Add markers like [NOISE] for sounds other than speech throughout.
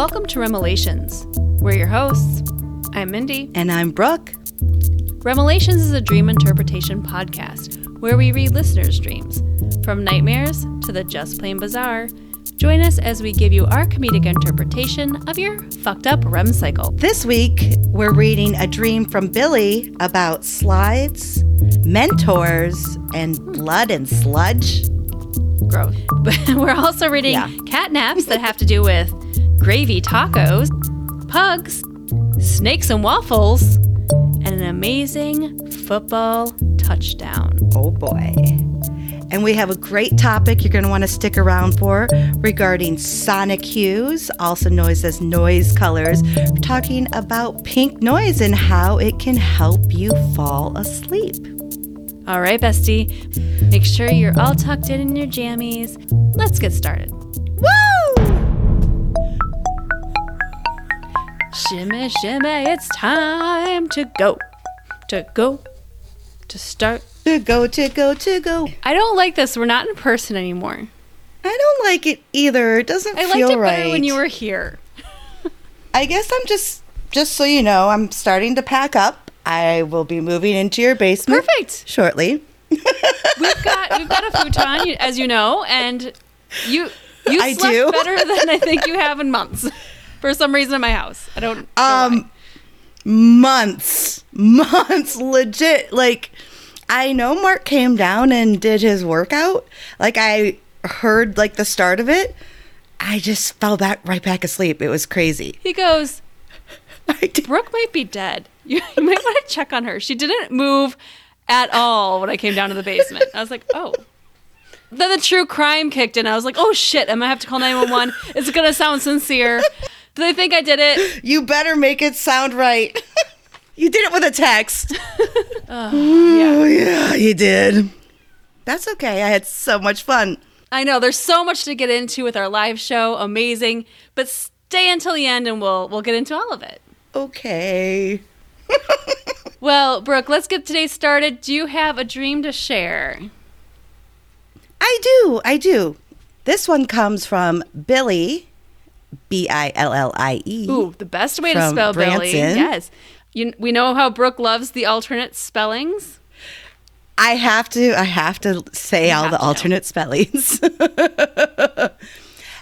Welcome to Remelations. We're your hosts. I'm Mindy. And I'm Brooke. Remelations is a dream interpretation podcast where we read listeners' dreams, from nightmares to the just plain bizarre. Join us as we give you our comedic interpretation of your fucked up REM cycle. This week, we're reading a dream from Billy about slides, mentors, and hmm. blood and sludge. Gross. But [LAUGHS] we're also reading Yeah. cat naps that [LAUGHS] have to do with gravy tacos, pugs, snakes and waffles, and an amazing football touchdown. Oh boy. And we have a great topic you're going to want to stick around for regarding sonic hues, also known as noise colors. We're talking about pink noise and how it can help you fall asleep. All right, bestie. Make sure you're all tucked in in your jammies. Let's get started. Shimmy, shimmy, it's time to go. To go. To start. To go, to go, to go. I don't like this. We're not in person anymore. I don't like it either. It doesn't feel right. I liked it right. better when you were here. I guess I'm just just so you know, I'm starting to pack up. I will be moving into your basement Perfect. shortly. We've got we've got a futon, as you know, and you you slept better than I think you have in months. [LAUGHS] For some reason in my house, I don't. Um months. Months legit like I know Mark came down and did his workout. Like I heard like the start of it. I just fell back right back asleep. It was crazy. He goes, [LAUGHS] I. Brooke might be dead. You, [LAUGHS] you might want to check on her. She didn't move at all when I came down to the basement. I was like, oh. Then the true crime kicked in. I was like, oh shit, I'm gonna have to call 911. Is it gonna sound sincere? Do they think I did it? [GASPS] You better make it sound right. [LAUGHS] you did it with a text. [LAUGHS] [LAUGHS] Oh, yeah. Oh yeah, you did. That's okay. I had so much fun. I know there's so much to get into with our live show. Amazing. But stay until the end and we'll we'll get into all of it. Okay. Well, Brooke, let's get today started. Do you have a dream to share? I do. I do. This one comes from Billy, B I L L I E. Ooh, the best way to spell Billy. Branson. Yes. You, we know how Brooke loves the alternate spellings. I have to. I have to say all the alternate spellings. [LAUGHS]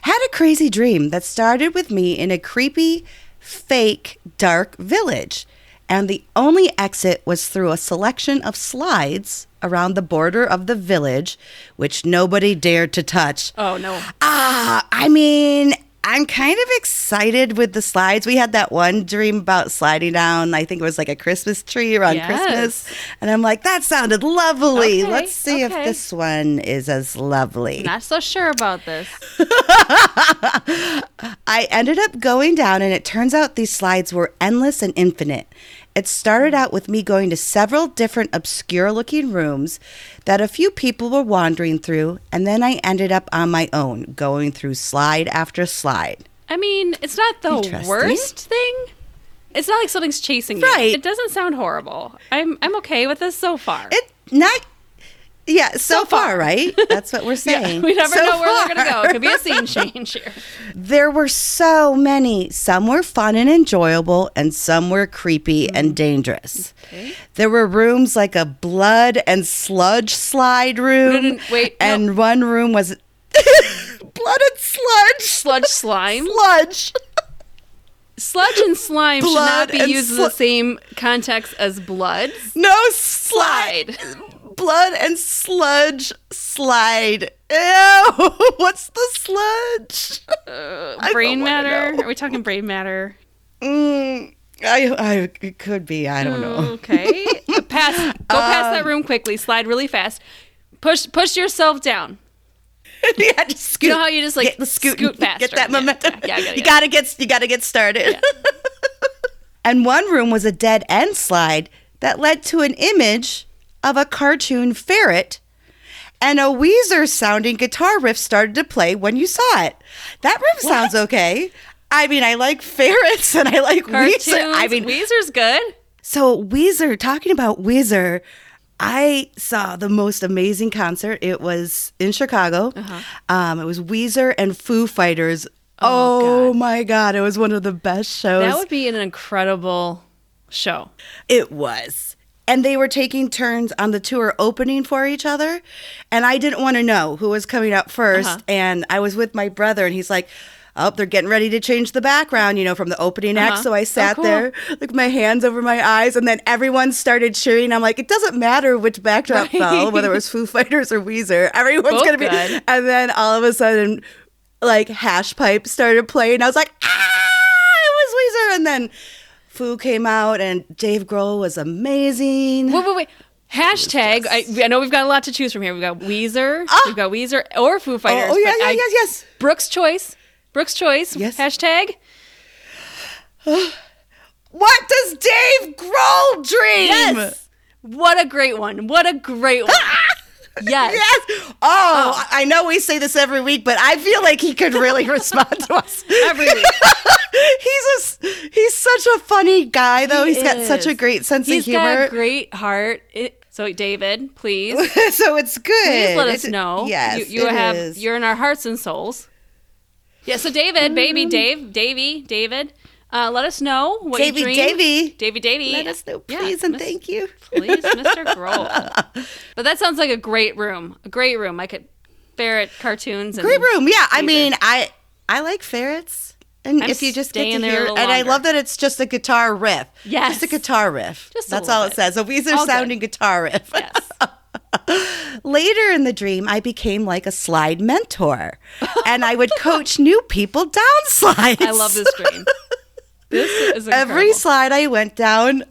Had a crazy dream that started with me in a creepy, fake, dark village, and the only exit was through a selection of slides around the border of the village, which nobody dared to touch. Oh no. Ah, I mean, I'm kind of excited with the slides. We had that one dream about sliding down, I think it was like a Christmas tree around Yes. Christmas. And I'm like, that sounded lovely. Okay, Let's see okay. if this one is as lovely. Not so sure about this. [LAUGHS] I ended up going down, and it turns out these slides were endless and infinite. It started out with me going to several different obscure looking rooms that a few people were wandering through, and then I ended up on my own, going through slide after slide. I mean, it's not the worst thing. It's not like something's chasing you. Right. It doesn't sound horrible. I'm I'm okay with this so far. It not yeah, so, So far, far. right? That's what we're [LAUGHS] Yeah, saying. we never So know where we're gonna go. It could be a scene change here. [LAUGHS] There were so many. Some were fun and enjoyable, and some were creepy and dangerous. Mm-hmm. Okay. There were rooms like a blood and sludge slide room. No, no, no, wait, no. And one room was [LAUGHS] blood and sludge. Sludge slime. Sludge. Sludge and slime should Blood not be used in the same context as blood. No slide. Blood and sludge slide. Ew. [LAUGHS] What's the sludge? I brain matter? Are we talking brain matter? Mm, I, I, it could be. I don't know. Okay. pass. [LAUGHS] Go past Um, that room quickly. Slide really fast. Push push yourself down. [LAUGHS] yeah, just scoot. You know how you just, like, Get the scoot, scoot faster. Get that momentum. yeah, yeah, it, you yeah. gotta get. You gotta get started. and one room was a dead end slide that led to an image of a cartoon ferret. And a Weezer sounding guitar riff started to play when you saw it. That riff sounds okay. I mean, I like ferrets [LAUGHS] and I like Cartoons. Weezer. I mean, Weezer's good. so Weezer, talking about Weezer, I saw the most amazing concert. It was in Chicago. Um, it was Weezer and Foo Fighters Oh, my god, it was one of the best shows. That would be an incredible show. It was. And they were taking turns on the tour opening for each other. And I didn't want to know who was coming up 1st Uh-huh. And I was with my brother, and he's like, Oh, they're getting ready to change the background, you know, from the opening act. Uh-huh. So I Oh, sat cool. there, like my hands over my eyes, and then everyone started cheering. I'm like, it doesn't matter which backdrop Right. fell, whether it was Foo Fighters or Weezer. Everyone's Both gonna be. good. And then all of a sudden, like hash pipe started playing. I was like, ah, it was Weezer. And then Foo came out, and Dave Grohl was amazing. Wait, wait, wait. Hashtag. I, I know we've got a lot to choose from here. We've got Weezer. Ah! We've got Weezer or Foo Oh, Fighters. oh, yeah, but yeah, I- yes, yes. Brooke's choice. Brooke's choice. Yes. Hashtag. [SIGHS] What does Dave Grohl dream? Yes. What a great one. What a great one. [LAUGHS] Ah! Yes. [LAUGHS] Yes. Oh, oh. I know we say this every week, but I feel like he could really [LAUGHS] respond to us Every week. [LAUGHS] he's a, he's such a funny guy, though. He He's got such a great sense He's of humor. He's got a great heart. It, so, David, please, so it's good. please let us It's- know. Yes, you, you have. is. You're in our hearts and souls. Yeah. So, David, baby, mm-hmm. Dave, Davy, David, uh, let us know what Davey, you dream. Davey. Davy, Davy. Let us know, Yeah, please, and Miss- thank you. Please, Mr. Grohl. [LAUGHS] But that sounds like a great room. A great room. I could ferret cartoons. And Great room. Yeah, I mean, I I like ferrets. And I'm if you just get to there hear, and I love that it's just a guitar riff. Yes. just a guitar riff. Just That's all it says. A Weezer All good. sounding guitar riff. Yes. [LAUGHS] Later in the dream, I became like a slide mentor, and I would coach new people down slides. [LAUGHS] I love this dream. This is [LAUGHS] incredible. Every slide I went down,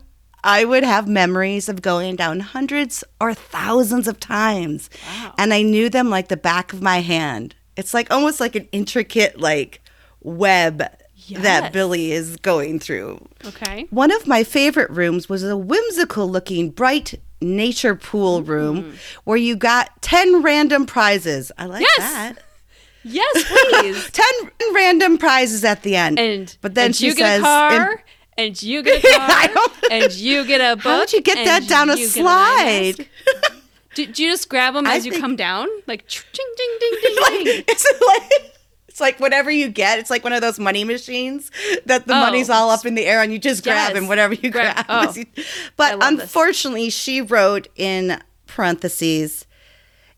I would have memories of going down hundreds or thousands of times. Wow. And I knew them like the back of my hand. It's like almost like an intricate like web Yes. that Billy is going through. Okay. One of my favorite rooms was a whimsical looking bright nature pool room mm. where you got 10 random prizes. I like Yes. that. Yes, please. [LAUGHS] 10 random prizes at the end. And but then and she you get says [LAUGHS] a car, and- and you get a car, and you get a book. How would you get that down a you get slide? Do, do you just grab them I as you think- come down, like ching, ding, [LAUGHS] ding, ding, like ding? it's like it's like whatever you get. It's like one of those money machines that the Oh. money's all up in the air and you just grab Yes. and whatever you Grab- grab. oh. you- But love this. unfortunately, she wrote in parentheses,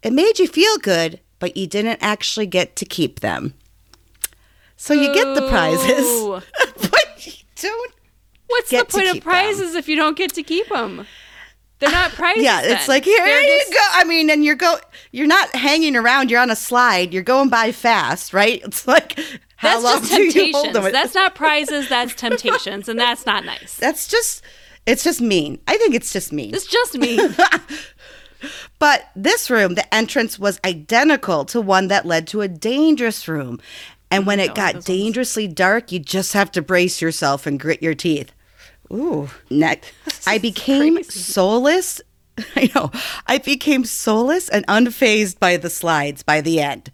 "It made you feel good, but you didn't actually get to keep them." So you get the prizes, Ooh. [LAUGHS] but you don't. What's the point of keep them. prizes if you don't get to keep them? They're not prizes. [SIGHS] Yeah, it's then. like here They're you just- go. I mean, and you're go. You're not hanging around. You're on a slide. You're going by fast, right? It's like how That's long just do you hold them? That's not [LAUGHS] prizes. That's temptations, and that's not nice. That's just it's just mean. I think it's just mean. It's just me. [LAUGHS] But this room, the entrance was identical to one that led to a dangerous room. And when it like got dangerously dark, you just have to brace yourself and grit your teeth. Ooh. Next, [LAUGHS] I became crazy. soulless. [LAUGHS] I know. I became soulless and unfazed by the slides by the end.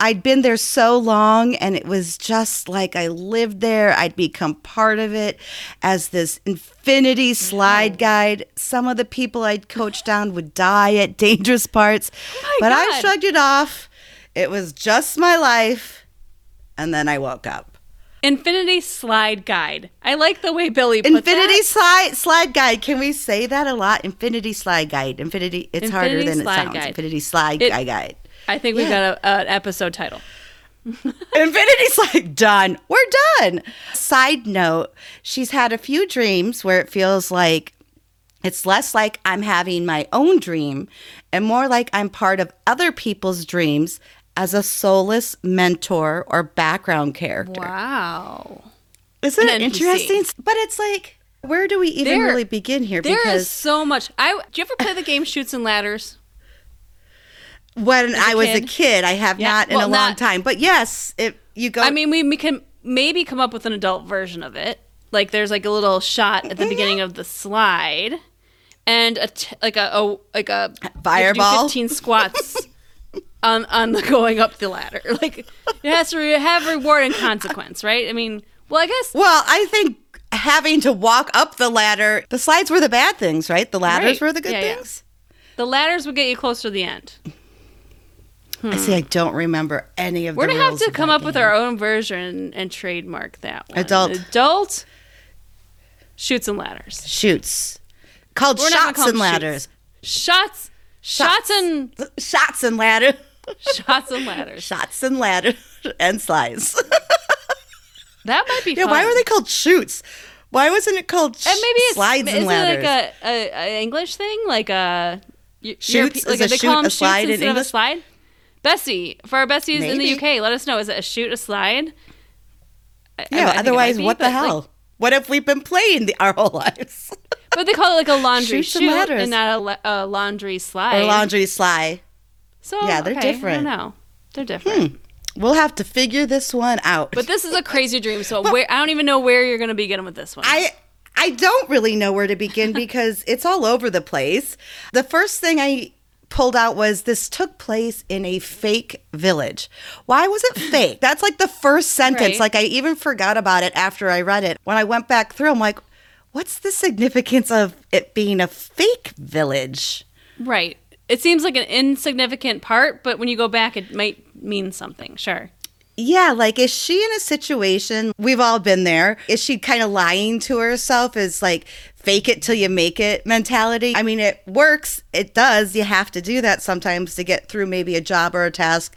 I'd been there so long and it was just like I lived there. I'd become part of it as this infinity slide guide. Some of the people I'd coached down would die at dangerous parts, oh my but I shrugged it off. It was just my life. And then I woke up. Infinity Slide Guide. I like the way Billy put Infinity that. slide slide guide. Can we say that a lot? Infinity slide guide. Infinity. It's harder than it sounds. guide. Infinity slide It- guide. I think we've Yeah. got a, an episode title. [LAUGHS] Infinity's like, done. We're done. Side note: She's had a few dreams where it feels like it's less like I'm having my own dream, and more like I'm part of other people's dreams as a soulless mentor or background character. Wow. Isn't An it NPC. interesting? But it's like, where do we even There- really begin here? There is because so much. I do you ever play the game Chutes and Ladders? When I was a kid? kid, I have Yeah, not in well, a long not- time. But yes, if you go, I mean, we, we can maybe come up with an adult version of it. Like there's like a little shot at the mm-hmm. beginning of the slide, and a t- like a, a like a you have to do Fireball? fifteen squats [LAUGHS] on on the going up the ladder. [LAUGHS] Like it has to re- have reward and consequence, right? I mean, well, I guess well, I think having to walk up the ladder, the slides were the bad things, right? The ladders Right. were the good Yeah, yeah. things. the ladders would get you closer to the end. I see. I don't remember any of. We're gonna have to come up with our own version and trademark that one. Adult. Adult. Chutes and ladders. shoots called We're shots and ladders. Shots. Shots and Shots and ladder. shots and ladders. Shots and ladder [LAUGHS] and slides. [LAUGHS] That might be yeah. fun. Why were they called chutes? Why wasn't it called sh- And maybe it's slides is and it like a, a, a English thing, like a Shoots? Europe- like Is a they shoot call them a slide in chutes instead of a slide. Bessie, for our besties in the UK, let us know. Is it a chute, a slide? I- yeah. I otherwise, be, what the but, like, hell? what if we've been playing the, our whole lives? [LAUGHS] but they call it like a laundry chute ladders. and not a, a laundry slide. or laundry sly. So Yeah, they're okay, different. Hmm. I don't know. They're different. We'll have to figure this one out. But this is a crazy dream. So [LAUGHS] where I don't even know where you're going to begin with this one. I I don't really know where to begin because it's all over the place. The first thing I pulled out was this took place in a fake village. Why was it [LAUGHS] fake? That's like the first sentence. Right. Like I even forgot about it after I read it. When I went back through, I'm like, what's the significance of it being a fake village? right. It seems like an insignificant part, but when you go back, it might mean something. Sure. Yeah, like is she in a situation? We've all been there. Is she kind of lying to herself? Is like fake it till you make it mentality? I mean, it works. It does. You have to do that sometimes to get through maybe a job or a task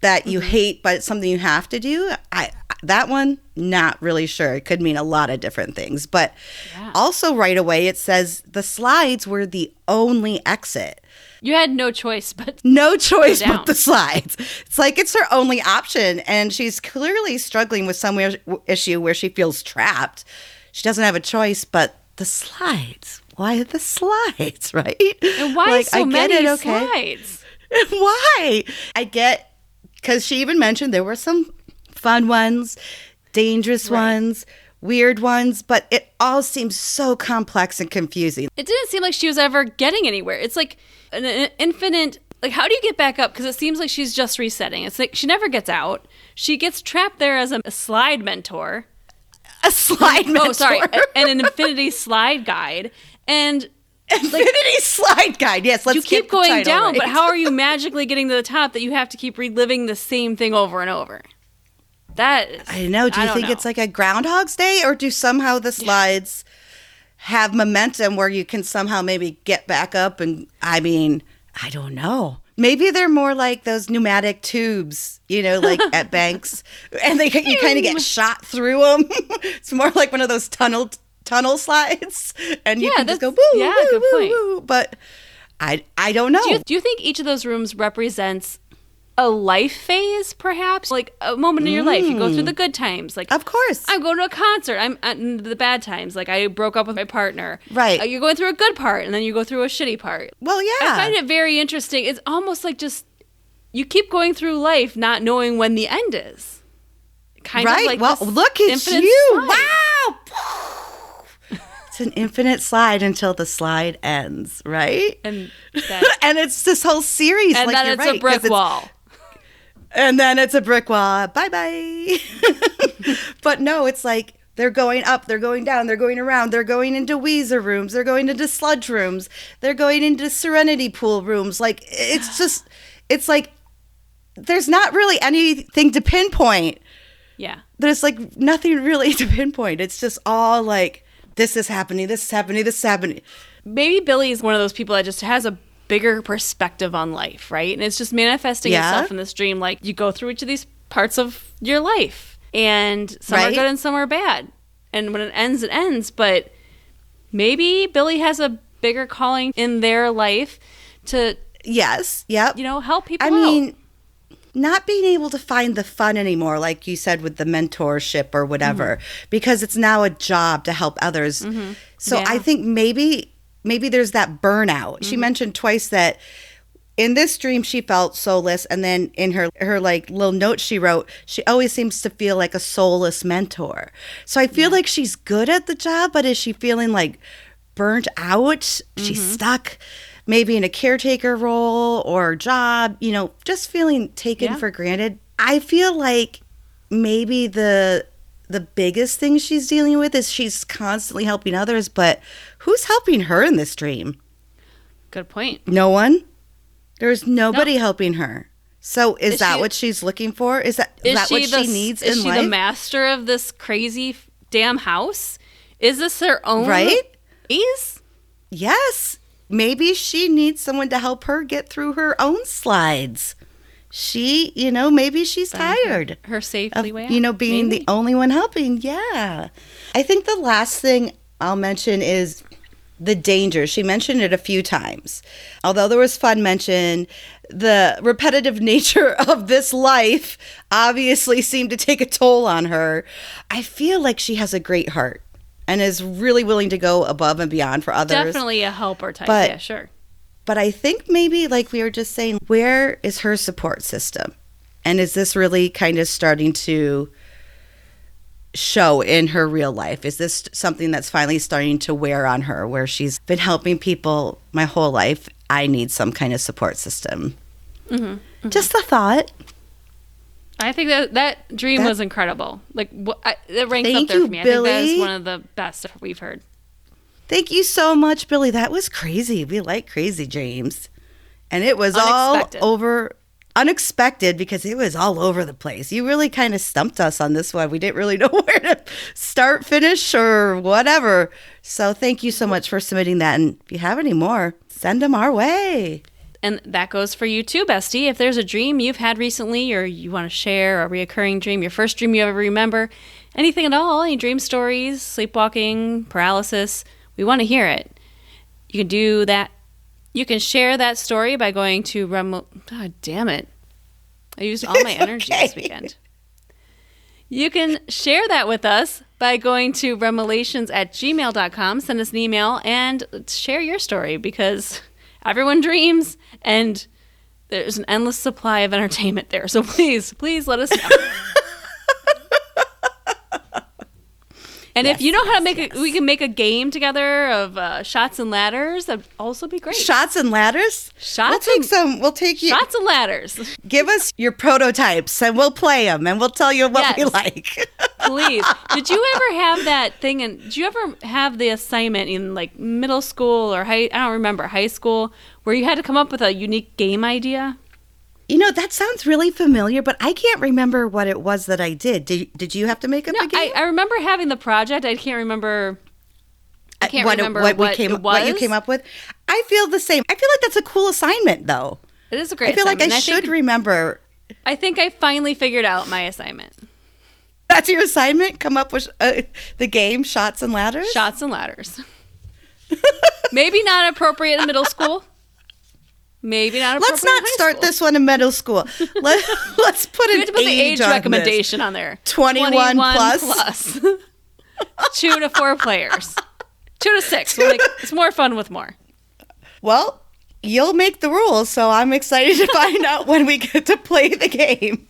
that you mm-hmm. hate, but it's something you have to do. I that one not really sure. It could mean a lot of different things, but Yeah. also right away it says the slides were the only exit You had no choice, but no choice but the slides. It's like it's her only option, and she's clearly struggling with some issue where she feels trapped. She doesn't have a choice but the slides. Why the slides, [LAUGHS] right? and why Like, so I many it, okay. slides? [LAUGHS] Why? I get because she even mentioned there were some fun ones, dangerous Right. ones, weird ones, but it all seems so complex and confusing. It didn't seem like she was ever getting anywhere. It's like an, an infinite. Like, how do you get back up? Because it seems like she's just resetting. It's like she never gets out. She gets trapped there as a, a slide mentor. A slide oh, mentor. Oh, sorry, and an [LAUGHS] infinity slide guide. And Infinity slide guide. Yes, let's you keep going down, right. but how are you magically getting to the top that you have to keep reliving the same thing over and over? That is, I know. Do you think know. it's like a Groundhog's Day, or do somehow the slides have momentum where you can somehow maybe get back up? And I mean, I don't know. Maybe they're more like those pneumatic tubes, you know, like [LAUGHS] at banks, and they you kind of get shot through them. [LAUGHS] it's more like one of those tunnel tunnel slides, and you Yeah, can just go woo, yeah, woo, good woo, point. woo. But I I don't know. Do you, do you think each of those rooms represents a life phase, perhaps? Like a moment in your life. You go through the good times. Like, Mm. of course, I'm going to a concert. I'm at the bad times. Like, I broke up with my partner. Right. Uh, you're going through a good part, and then you go through a shitty part. well, yeah. I find it very interesting. It's almost like just you keep going through life not knowing when the end is. Kind right. of like well, look at you. slide. Wow. It's an infinite slide until the slide ends, right? And [LAUGHS] that, and it's this whole series. and like then you're it's right, a brick wall. And then it's a brick wall. Bye bye. [LAUGHS] but no, it's like they're going up, they're going down, they're going around, they're going into Weezer rooms, they're going into sludge rooms, they're going into Serenity pool rooms. Like it's [SIGHS] just, it's like there's not really anything to pinpoint. Yeah. there's like nothing really [LAUGHS] to pinpoint. It's just all like this is happening, this is happening, this is happening. maybe Billy is one of those people that just has a bigger perspective on life, right? And it's just manifesting Yeah. itself in this dream. Like you go through each of these parts of your life, and some are good and some are bad. And when it ends, it ends. But maybe Billy has a bigger calling in their life to, Yes, yep. you know, help people I out. mean, not being able to find the fun anymore, like you said with the mentorship or whatever, because it's now a job to help others. So Mm-hmm. Yeah. I think maybe maybe there's that burnout. Mm-hmm. She mentioned twice that in this dream she felt soulless and then in her her like little note she wrote she always seems to feel like a soulless mentor so i feel like she's good at the job but is she feeling like burnt out she's Mm-hmm. stuck maybe in a caretaker role or job you know just feeling taken Yeah. for granted i feel like maybe the the biggest thing she's dealing with is she's constantly helping others but who's helping her in this dream good point. no one. There's nobody helping her. So is, Is that she- what she's looking for? Is that is Is that she what the, she needs in life? is she the master of this crazy damn house? Is this her own Right? Is yes. Maybe she needs someone to help her get through her own slides. She, you know, maybe she's tired. her of safely way out? you know being Maybe. the only one helping yeah i think the last thing i'll mention is the danger she mentioned it a few times although there was fun mentioned the repetitive [LAUGHS] nature of this life obviously seemed to take a toll on her i feel like she has a great heart and is really willing to go above and beyond for others definitely a helper type. But- yeah, sure. but I think maybe, like we were just saying, where is her support system? And is this really kind of starting to show in her real life? Is this something that's finally starting to wear on her where she's been helping people my whole life? I need some kind of support system. Mm-hmm. Just the thought. I think that that dream That- was incredible. Like I, it ranks up there you, for me. I think that is one of the best we've heard. Thank you so much, Billy. That was crazy. We like crazy dreams. And it was all over unexpected because it was all over the place. You really kind of stumped us on this one. We didn't really [LAUGHS] know where to start, finish, or whatever. So thank you so much for submitting that. And if you have any more, send them our way. And that goes for you too, bestie. If there's a dream you've had recently or you want to share a reoccurring dream, your first dream you ever remember, anything at all, any dream stories, sleepwalking, paralysis, we want to hear it. You can do that. You can share that story by going to Remo. God damn it. I used all my It's energy this weekend. You can share that with us by going to remelations at gmail.com. Send us an email and share your story because everyone dreams and there's an endless supply of entertainment there. So [LAUGHS] please, please let us know. And if you know how to yes, make a, we can make a game together of uh, shots and ladders. That'd also be great. Shots and ladders. Shots We'll take and- some. We'll take you. Shots and ladders. [LAUGHS] Give us your prototypes, and we'll play them, and we'll tell you what we Yes. like. [LAUGHS] Please. Did you ever have that thing? And did you ever have the assignment in like middle school or high? I don't remember high school where you had to come up with a unique game idea. You know, that sounds really familiar, but I can't remember what it was that I did. Did, did you have to make up No, a game? I, I remember having the project. I can't remember. I can't what, remember what, what, we came, what you came up with. I feel the same. I feel like that's a cool assignment, though. It is a great. I feel like I assignment. should think, remember. I think I finally figured out my assignment: That's your assignment. Come up with uh, the game, shots and ladders. shots and ladders. [LAUGHS] Maybe not appropriate in middle school. [LAUGHS] Maybe not. Let's not start this one in middle school. [LAUGHS] Let, let's put an put the age on this. recommendation on there. 21 plus. plus. [LAUGHS] Two to four players. Two to six. We'll make, it's more fun with more. Well, you'll make the rules, so I'm excited to find out when we get to play the game.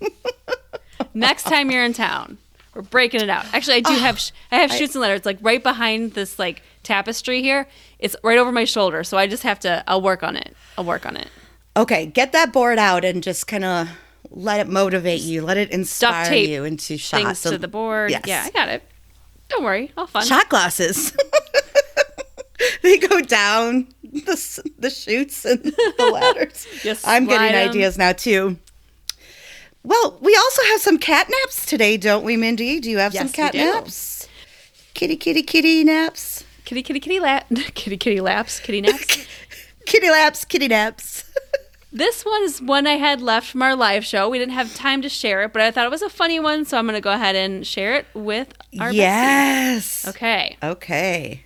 [LAUGHS] Next time you're in town, we're breaking it out. Actually, I do ah, have sh- I have chutes and ladders. Like right behind this like tapestry here. It's right over my shoulder, so I just have to. I'll work on it. I'll work on it. okay, get that board out and just kind of let it motivate you, let it inspire you into shots. Things to the board. Yes. Yeah, I got it. Don't worry, all fun. shot glasses. [LAUGHS] they go down the the chutes and [LAUGHS] the ladders. [LAUGHS] Yes, I'm getting slide 'em. ideas now too. Well, we also have some cat naps today, don't we, Mindy? Do you have some Yes, we cat naps? Kitty, kitty, kitty naps. Kitty, kitty, kitty, lap, [LAUGHS] kitty, kitty laps, kitty naps. [LAUGHS] Kitty laps, kitty naps. [LAUGHS] This one is one I had left from our live show. We didn't have time to share it, but I thought it was a funny one, so I'm going to go ahead and share it with our bestie. yes. Okay. Okay.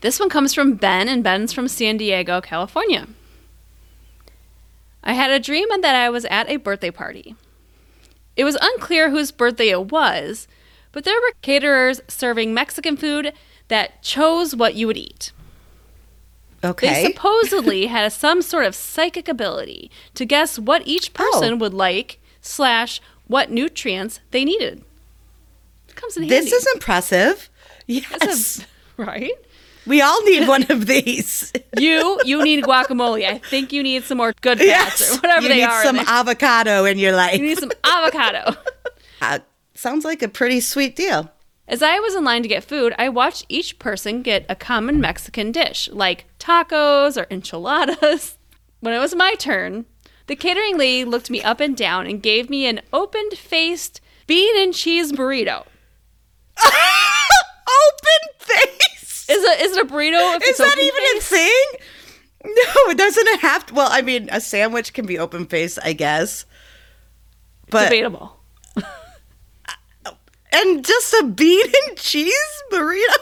This one comes from Ben, and Ben's from San Diego, California. I had a dream that I was at a birthday party. It was unclear whose birthday it was, but there were caterers serving Mexican food that chose what you would eat. Okay. They supposedly [LAUGHS] had some sort of psychic ability to guess what each person Oh. would like slash what nutrients they needed. Comes in handy. this is impressive. Yes. A- [LAUGHS] right. we all need one of these. [LAUGHS] You you need guacamole. I think you need some more good fats or whatever you they need are. some avocado in your life. you need some avocado. Uh, sounds like a pretty sweet deal. As I was in line to get food, I watched each person get a common Mexican dish, like tacos or enchiladas. [LAUGHS] When it was my turn, The catering lady looked me up and down and gave me an open faced bean and cheese burrito. [LAUGHS] Open face. Is it, is it a burrito? If Is it's that even a thing? No, it doesn't have to. Well, I mean, a sandwich can be open face, I guess. But Debatable. And just a bean and cheese burrito.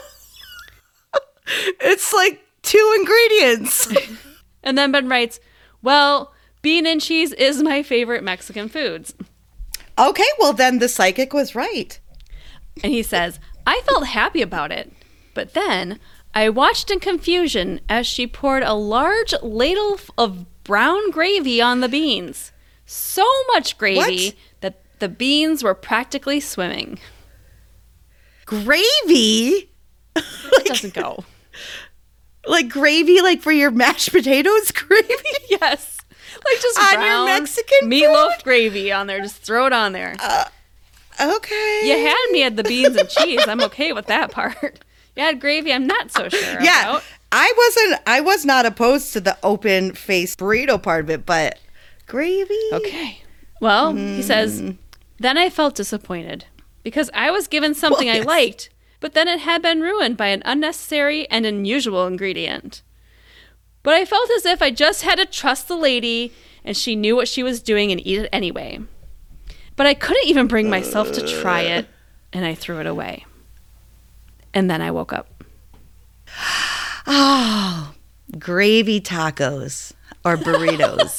it's like two ingredients. [LAUGHS] And then Ben writes, Well, bean and cheese is my favorite Mexican foods. okay, well then the psychic was right. And he says, I felt happy about it. But then I watched in confusion as she poured a large ladle of brown gravy on the beans. So much gravy What? that the beans were practically swimming. Gravy? It doesn't go. [LAUGHS] Like gravy like for your mashed potatoes [LAUGHS] gravy? yes. Like just On your Mexican meatloaf food? gravy on there. Just throw it on there. Okay. You had me at the beans and cheese. I'm okay with that part. You had gravy. I'm not so sure Yeah. about. I wasn't I was not opposed to the open face burrito part of it, but gravy? Okay. Well, he says, Hmm. then I felt disappointed because I was given something Well, I liked, but then it had been ruined by an unnecessary and unusual ingredient. But I felt as if I just had to trust the lady and she knew what she was doing and eat it anyway. But I couldn't even bring myself to try uh. it and I threw it away. And then I woke up. Oh, [SIGHS] gravy tacos or burritos.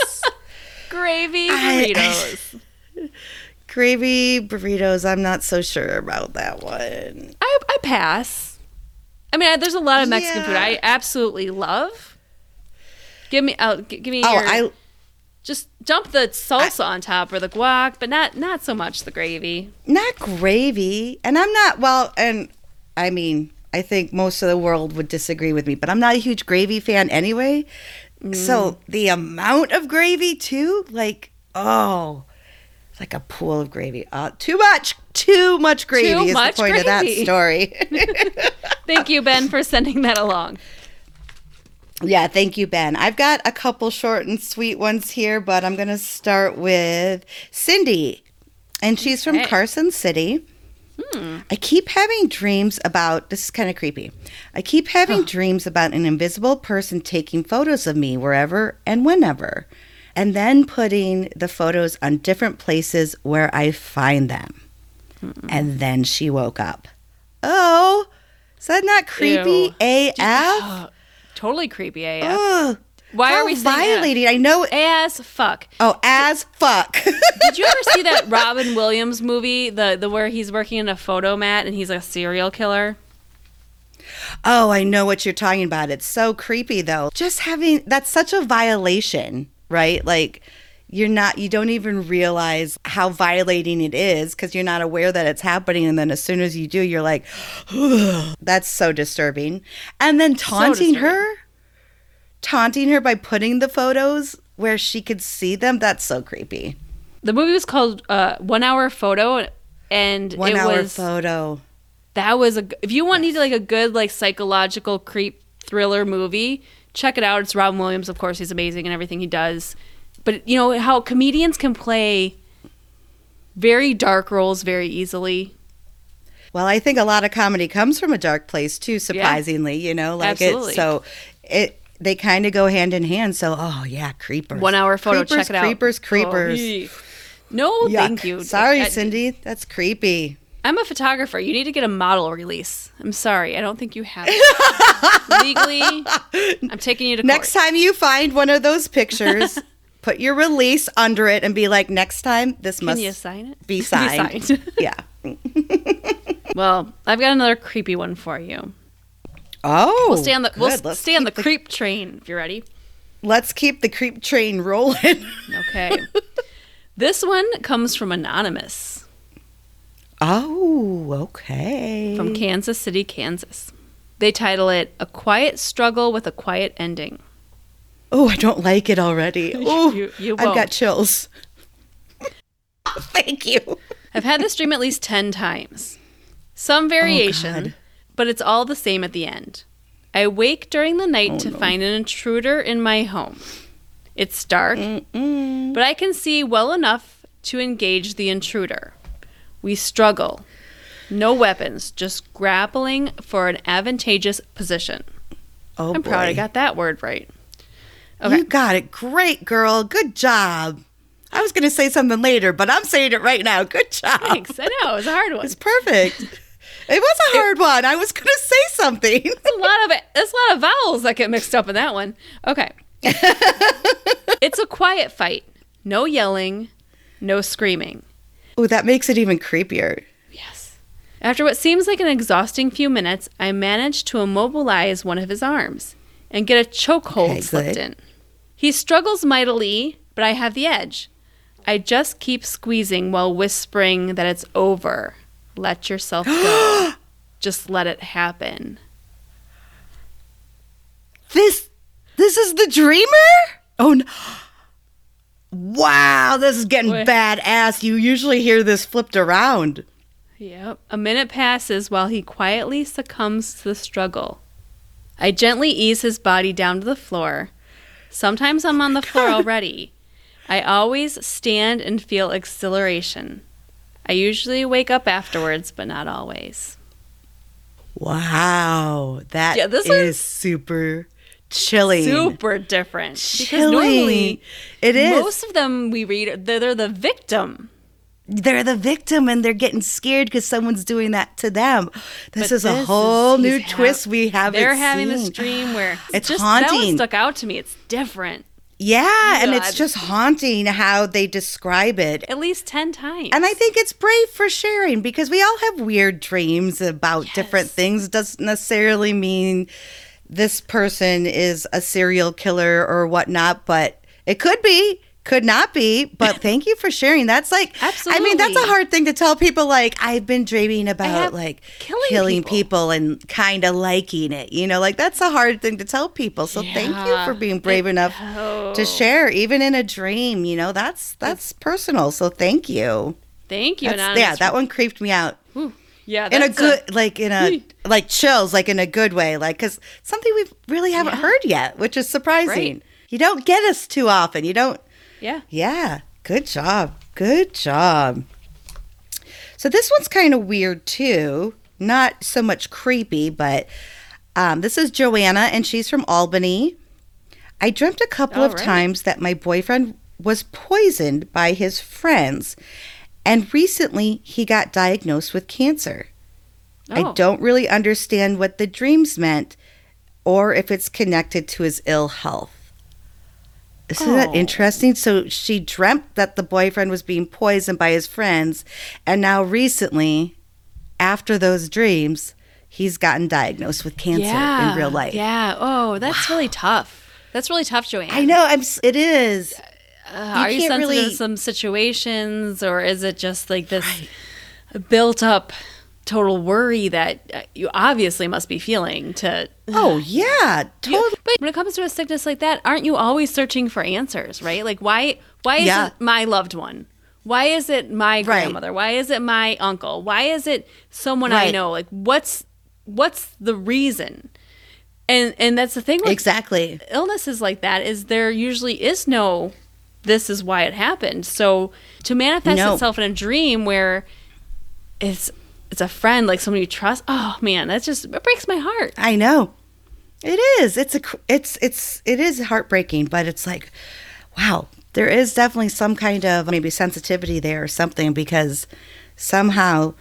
[LAUGHS] Gravy I- burritos. [LAUGHS] gravy burritos, I'm not so sure about that one. I, I pass. I mean, I, there's a lot of Mexican food I absolutely love. Give me, oh, g- give me Oh, your. I just dump the salsa on top or the guac, but not not so much the gravy. not gravy, and I'm not well, and I mean, I think most of the world would disagree with me, but I'm not a huge gravy fan anyway. Mm. So the amount of gravy too, like oh, like a pool of gravy. Uh, too much, too much gravy Too is much the point of that story. [LAUGHS] Thank you, Ben, for sending that along. Yeah, thank you, Ben. I've got a couple short and sweet ones here, but I'm going to start with Cindy. And she's from Okay. Carson City. I keep having dreams about this is kind of creepy. I keep having dreams about an invisible person taking photos of me wherever and whenever, and then putting the photos on different places where I find them. And then she woke up. Oh, is that not creepy Ew. AF? [GASPS] Totally creepy AF. Ugh. Why How are we violating? I know. As fuck. Oh, as fuck. [LAUGHS] Did you ever see that [LAUGHS] Robin Williams movie, the the where he's working in a photo mat and he's a serial killer? oh, I know what you're talking about. It's so creepy though. Just having that's such a violation, right? Like you're not you don't even realize how violating it is because you're not aware that it's happening and then as soon as you do you're like [SIGHS] that's so disturbing and then taunting disturbing. her taunting her by putting the photos where she could see them that's so creepy The movie was called uh, One Hour Photo, and one it hour was photo that was a if you want need like a good like psychological creep thriller movie, check it out. It's Robin Williams, of course. He's amazing in everything he does. But you know how comedians can play very dark roles very easily. Well, I think a lot of comedy comes from a dark place too. Surprisingly, you know, like Absolutely. it. So it they kind of go hand in hand. So oh yeah, creepers. One hour photo. Creepers, check it out. Creepers, Oh, creepers. yee. no, Yuck. thank you. Sorry, I- Cindy. That's creepy. I'm a photographer. You need to get a model release. I'm sorry. I don't think you have it. [LAUGHS] legally. I'm taking you to court. Next time you find one of those pictures, [LAUGHS] put your release under it and be like, next time this Can must you sign it? be [LAUGHS] signed. signed. yeah. well, I've got another creepy one for you. Oh, We'll stay on the we'll. Let's stay on the creep train if you're ready. Let's keep the creep train rolling. Okay. this one comes from anonymous oh, okay. from Kansas City, Kansas. They title it "A Quiet Struggle with a Quiet Ending." Oh, I don't like it already. Oh, [LAUGHS] You- you I've got chills. Thank you. I've had this dream at least 10 times. Some variation, Oh, but it's all the same at the end. I wake during the night Oh, to find an intruder in my home. It's dark. Mm. but I can see well enough to engage the intruder. We struggle. No weapons, just grappling for an advantageous position. Oh, I'm boy. proud I got that word right. Okay. You got it. Great, girl. Good job. I was going to say something later, but I'm saying it right now. Good job. Thanks. I know it was a hard one. It's perfect. It was a hard one. I was going to say something. [LAUGHS] It's a lot of it. There's a lot of vowels that get mixed up in that one. Okay. [LAUGHS] it's a quiet fight. No yelling, no screaming. Oh, that makes it even creepier. After what seems like an exhausting few minutes, I manage to immobilize one of his arms and get a chokehold Okay, slipped good. in. He struggles mightily, but I have the edge. I just keep squeezing while whispering that it's over. Let yourself go. [GASPS] just let it happen. This this is the dreamer? Oh no. [GASPS] Wow, this is getting Wait. badass. You usually hear this flipped around. Yep. A minute passes while he quietly succumbs to the struggle. I gently ease his body down to the floor. Sometimes I'm on the [LAUGHS] floor already. I always stand and feel exhilaration. I usually wake up afterwards, but not always. Wow, that Yeah, this is super chilly. Super different. Because normally, it is. most of them we read, they're, they're the victim. They're the victim and they're getting scared because someone's doing that to them. This But is a whole is- new twist hav- we haven't They're having seen. this dream where It's just, That one haunting. stuck out to me. It's different. Yeah, and it's just haunting how they describe it. At least 10 times. And I think it's brave for sharing because we all have weird dreams about different Yes. things. Doesn't necessarily mean this person is a serial killer or whatnot, but it could be, could not be. But [LAUGHS] thank you for sharing. That's like, Absolutely. I mean, that's a hard thing to tell people. Like, I've been dreaming about like killing people. people. and kind of liking it. You know, like that's a hard thing to tell people. So thank you for being brave It- enough oh. to share, even in a dream. You know, that's that's personal. So thank you. Thank you. Yeah, that one creeped me out Whew. Yeah, in a good, like in a Hey. like chills, like in a good way, like because something we really haven't Yeah. heard yet, which is surprising. Right. You don't get us too often. You don't. Yeah. Yeah, good job, good job. So this one's kind of weird too. Not so much creepy, but um, this is Joanna, and she's from Albany. I dreamt a couple of All right. times that my boyfriend was poisoned by his friends, and recently he got diagnosed with cancer. I Oh. don't really understand what the dreams meant or if it's connected to his ill health. Isn't that Oh. interesting? So she dreamt that the boyfriend was being poisoned by his friends, and now recently, after those dreams, he's gotten diagnosed with cancer yeah. in real life. Yeah. Oh, that's really tough. That's really tough, Joanne. I know. I'm. It is. Uh, are you sensitive really- to some situations, or is it just like this built up total worry that uh, you obviously must be feeling to [SIGHS] Oh yeah, [SIGHS] You- totally. but when it comes to a sickness like that, aren't you always searching for answers, right? Like why why is Yeah. it my loved one? Why is it my grandmother? Why is it my uncle? Why is it someone I know? Like what's what's the reason? And and that's the thing with Exactly. illnesses like that is there usually is no this is why it happened. So to manifest No. itself in a dream where it's it's a friend like someone you trust, oh man, that just it breaks my heart. I know. It is. It's a. It's. It's. It is heartbreaking, but it's like, wow. There is definitely some kind of maybe sensitivity there or something because somehow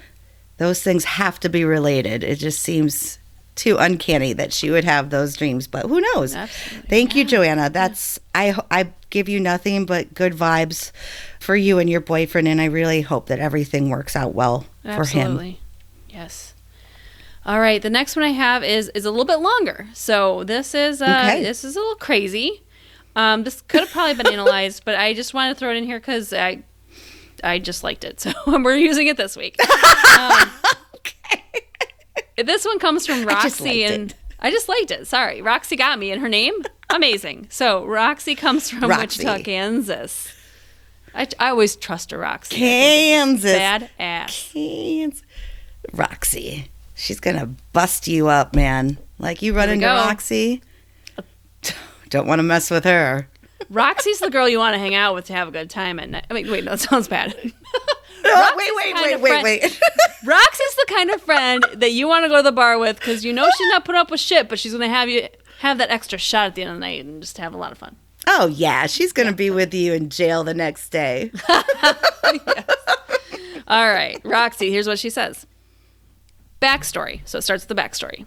those things have to be related. It just seems too uncanny that she would have those dreams, but who knows? Absolutely. Thank you, Joanna. That's I. I give you nothing but good vibes for you and your boyfriend, and I really hope that everything works out well for him. Yes. All right. The next one I have is is a little bit longer. So this is uh, Okay. this is a little crazy. Um, this could have probably been analyzed, but I just wanted to throw it in here because I I just liked it, so [LAUGHS] we're using it this week. Um, This one comes from I Roxy, liked and it. I just liked it. Sorry, Roxy got me, and her name amazing. So Roxy comes from Roxy. Wichita, Kansas. I, I always trust a Roxy. Kansas. bad ass. Kansas. Roxy. She's gonna bust you up, man. Like you run into go. Roxy. Don't want to mess with her. Roxy's the girl you want to hang out with to have a good time at night. I mean, wait, that sounds bad. [LAUGHS] Oh, wait, wait, wait, wait, friend- wait. [LAUGHS] Roxy's the kind of friend that you want to go to the bar with because you know she's not putting up with shit, but she's to have you have that extra shot at the end of the night and just have a lot of fun. oh yeah, she's gonna be with you in jail the next day. [LAUGHS] All right, Roxy, here's what she says. Backstory. So it starts with the backstory.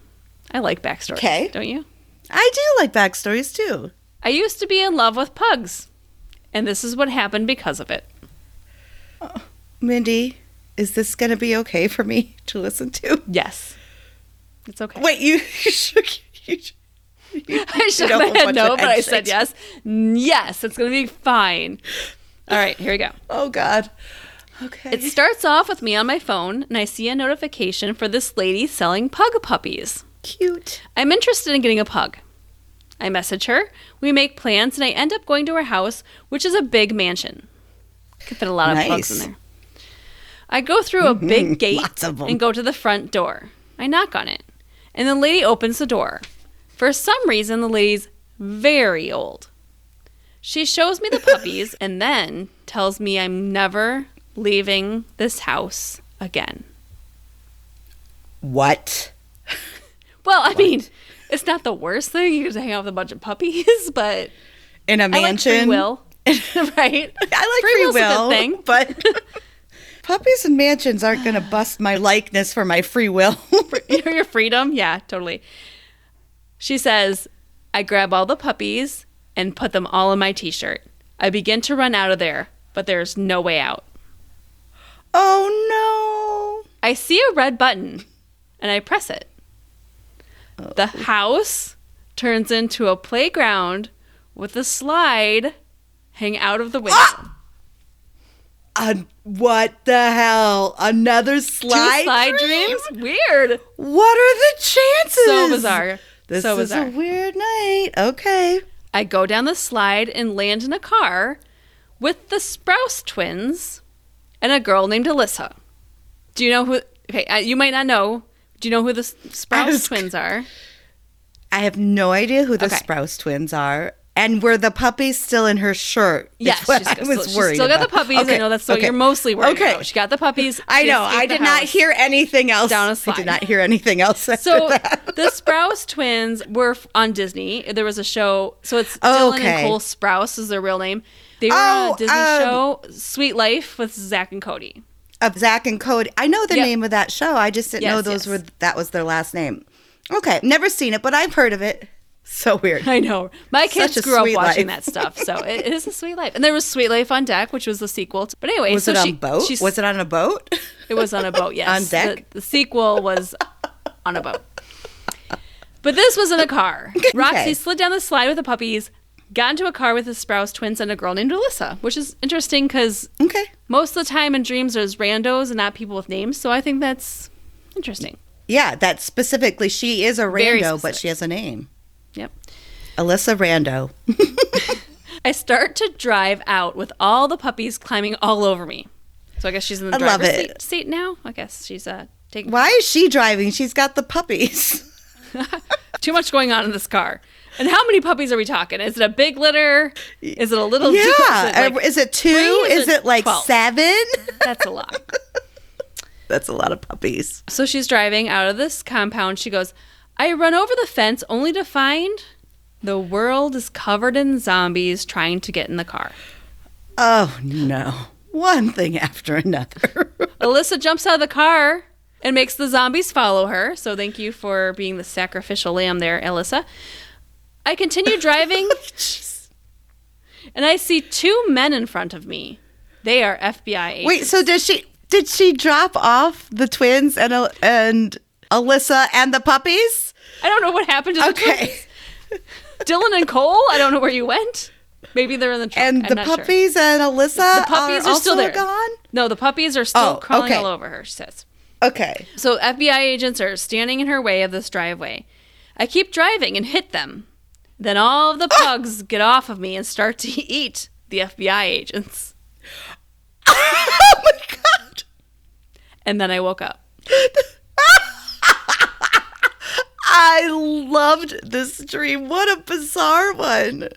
I like backstories. Okay. Don't you? I do like backstories too. I used to be in love with pugs, and this is what happened because of it. Uh, Mindy, is this gonna be okay for me [LAUGHS] to listen to? Yes. It's okay. Wait, you, [LAUGHS] you shook. You, you, [LAUGHS] I shook my head no, but I said yes. Yes, it's going to be fine. All right, here we go. Oh God. Okay. It starts off with me on my phone, and I see a notification for this lady selling pug puppies. cute. I'm interested in getting a pug. I message her, we make plans, and I end up going to her house, which is a big mansion. Could fit a lot of pugs in there. I go through a big mm-hmm. gate of 'em. and go to the front door. I knock on it, and the lady opens the door. For some reason, the lady's very old. She shows me the puppies [LAUGHS] and then tells me I'm never leaving this house again. What? [LAUGHS] Well, I mean, it's not the worst thing. You get to hang out with a bunch of puppies, [LAUGHS] but In a I like mansion? free will, [LAUGHS] right? I like Free free, will's will, thing. but puppies and mansions aren't going [SIGHS] to bust my likeness for my free will. your freedom. Yeah, totally. She says, I grab all the puppies and put them all in my t shirt. I begin to run out of there, but there's no way out. Oh no. I see a red button and I press it. The house turns into a playground with a slide hang out of the window. no! Uh, what the hell? Another Two slide? slide dream? dreams? Weird. What are the chances? So bizarre. This so is bizarre. a weird night. Okay. I go down the slide and land in a car with the Sprouse twins and a girl named Alyssa. Do you know who? Okay, uh, you might not know. Do you know who the Sprouse was- twins are? I have no idea who the Okay. Sprouse twins are. And were the puppies still in her shirt? Yes, she's, I was she's worried still got the puppies. I know that's what okay. you're mostly worried Okay. about. She got the puppies. [LAUGHS] I know. I did not hear anything else. Down a I slide. I did not hear anything else So the Sprouse twins were on Disney. There was a show. So it's Oh, Dylan okay. and Cole Sprouse is their real name. They were Oh, on a Disney um, show, Suite Life, with Zack and Cody. Of Zack and Cody. I know the Yep. name of that show. I just didn't know those yes. were that was their last name. Okay, never seen it, but I've heard of it. [LAUGHS] So weird. I know. My kids grew up watching life. that stuff, so [LAUGHS] it, it is a sweet life. And there was Suite Life on Deck, which was the sequel. To, but anyway, Was so it on she, boat? she's- Was it on a boat? It was on a boat. [LAUGHS] Yes, On deck? The, the sequel was on a boat. But this was in a car. Roxy slid down the slide with the puppies, got into a car with the Sprouse twins and a girl named Alyssa, which is interesting because okay. most of the time in dreams there's randos and not people with names. So I think that's interesting. Yeah, that specifically she is a rando, but she has a name. Yep. Alyssa Rando. [LAUGHS] [LAUGHS] I start to drive out with all the puppies climbing all over me. So I guess she's in the I driver's seat, seat now. I guess she's uh, taking Why is she driving? She's got the puppies. [LAUGHS] too much going on in this car. And how many puppies are we talking? Is it a big litter? Is it a little? yeah. Is it uh, like- is it two? three? Is, it, like 12? seven? [LAUGHS] That's a lot. [LAUGHS] That's a lot of puppies. So she's driving out of this compound. She goes, I run over the fence only to find the world is covered in zombies trying to get in the car. Oh no. One thing after another. [LAUGHS] Alyssa jumps out of the car and makes the zombies follow her. So thank you for being the sacrificial lamb there, Alyssa. I continue [LAUGHS] driving and I see two men in front of me. They are FBI agents. Wait, so did she did she drop off the twins and uh, and Alyssa and the puppies? I don't know what happened to the Okay. twins. Dylan and Cole, I don't know where you went. Maybe they're in the truck. And I'm the not sure. puppies and Alyssa The puppies are, are still there. gone? No, the puppies are still Oh, crawling okay. all over her, she says. Okay. So FBI agents are standing in her way of this driveway. I keep driving and hit them. Then all of the pugs get off of me and start to [LAUGHS] eat the FBI agents. oh my god. And then I woke up. I loved this dream. What a bizarre one.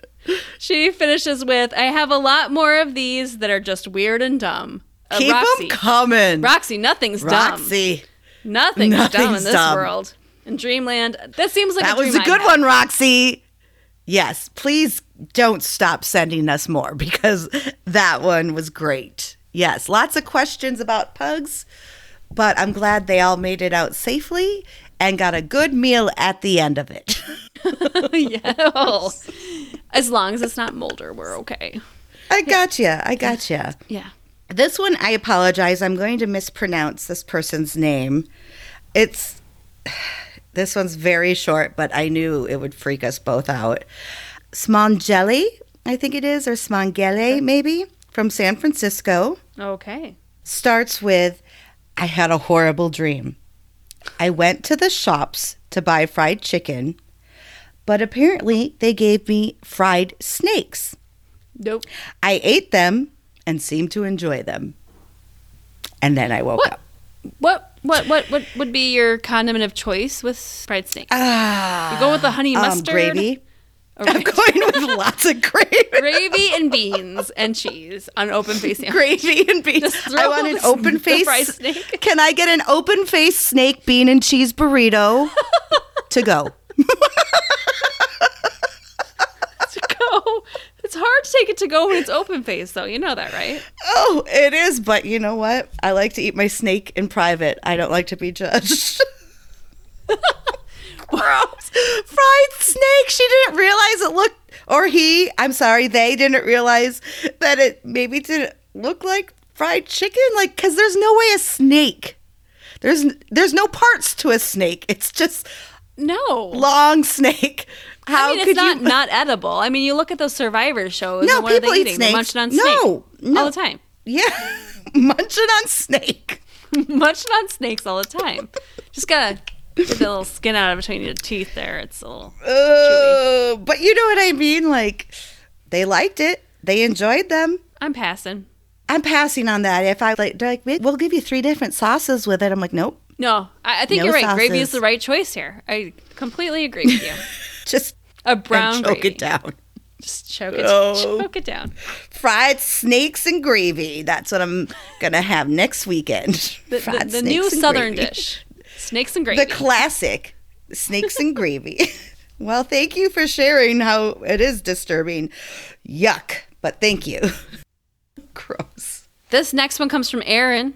She finishes with, "I have a lot more of these that are just weird and dumb." Uh, Keep Roxy. them coming. Roxy, nothing's dumb. Roxy. Nothing's, dumb in this dumb. world. In Dreamland, that seems like That a dream was a good one, Roxy. Yes, please don't stop sending us more [LAUGHS] because that one was great. Yes, lots of questions about pugs, but I'm glad they all made it out safely and got a good meal at the end of it. [LAUGHS] yeah. Oh. As long as it's not Mulder, we're okay. I gotcha. I gotcha. Yeah. This one, I apologize. I'm going to mispronounce this person's name. It's this one's very short, but I knew it would freak us both out. Smangeli, I think it is, or Smangele, maybe, from San Francisco, Okay. starts with I had a horrible dream. I went to the shops to buy fried chicken, but apparently they gave me fried snakes. Nope. I ate them and seemed to enjoy them. And then I woke What? up. What what what what would be your condiment of choice with fried snake? Ah, You go with the honey um, mustard? gravy. Okay. I'm going with lots of gravy. [LAUGHS] Gravy and beans and cheese on an open face sandwich. Gravy and beans. I want an open [LAUGHS] face. fried snake. Can I get an open face snake bean and cheese burrito to go? [LAUGHS] It's hard to take it to go when it's open face, though. You know that, right? Oh, it is, but you know what? I like to eat my snake in private. I don't like to be judged. [LAUGHS] [LAUGHS] Gross. Fried snake. She didn't realize it looked, or he, I'm sorry, they didn't realize that it maybe didn't look like fried chicken. Like, because there's no way a snake. There's there's no parts to a snake. It's just No. long snake. How I mean, it's not you? [LAUGHS] not edible. I mean, you look at those Survivor shows. No, and what are people they eat eating? They're snakes. munching on snake No, no. all the time. yeah, [LAUGHS] munching on snake. [LAUGHS] munching on snakes all the time. Just gotta get the little skin out of between your teeth. There, it's a little. Uh, but you know what I mean? Like, they liked it. They enjoyed them. I'm passing. I'm passing on that. If I like, they're like, "We- we'll give you three different sauces with it. I'm like, nope. No, I, I think No you're right. Gravy is the right choice here. I completely agree with you. [LAUGHS] Just A brown choke gravy. it down. Just choke it. Oh. Choke it down. Fried snakes and gravy. That's what I'm gonna have next weekend. [LAUGHS] The, the, the new southern gravy. dish: snakes and gravy. The classic snakes and gravy. [LAUGHS] Well, thank you for sharing how it is disturbing. Yuck. But thank you. Gross. this next one comes from Aaron,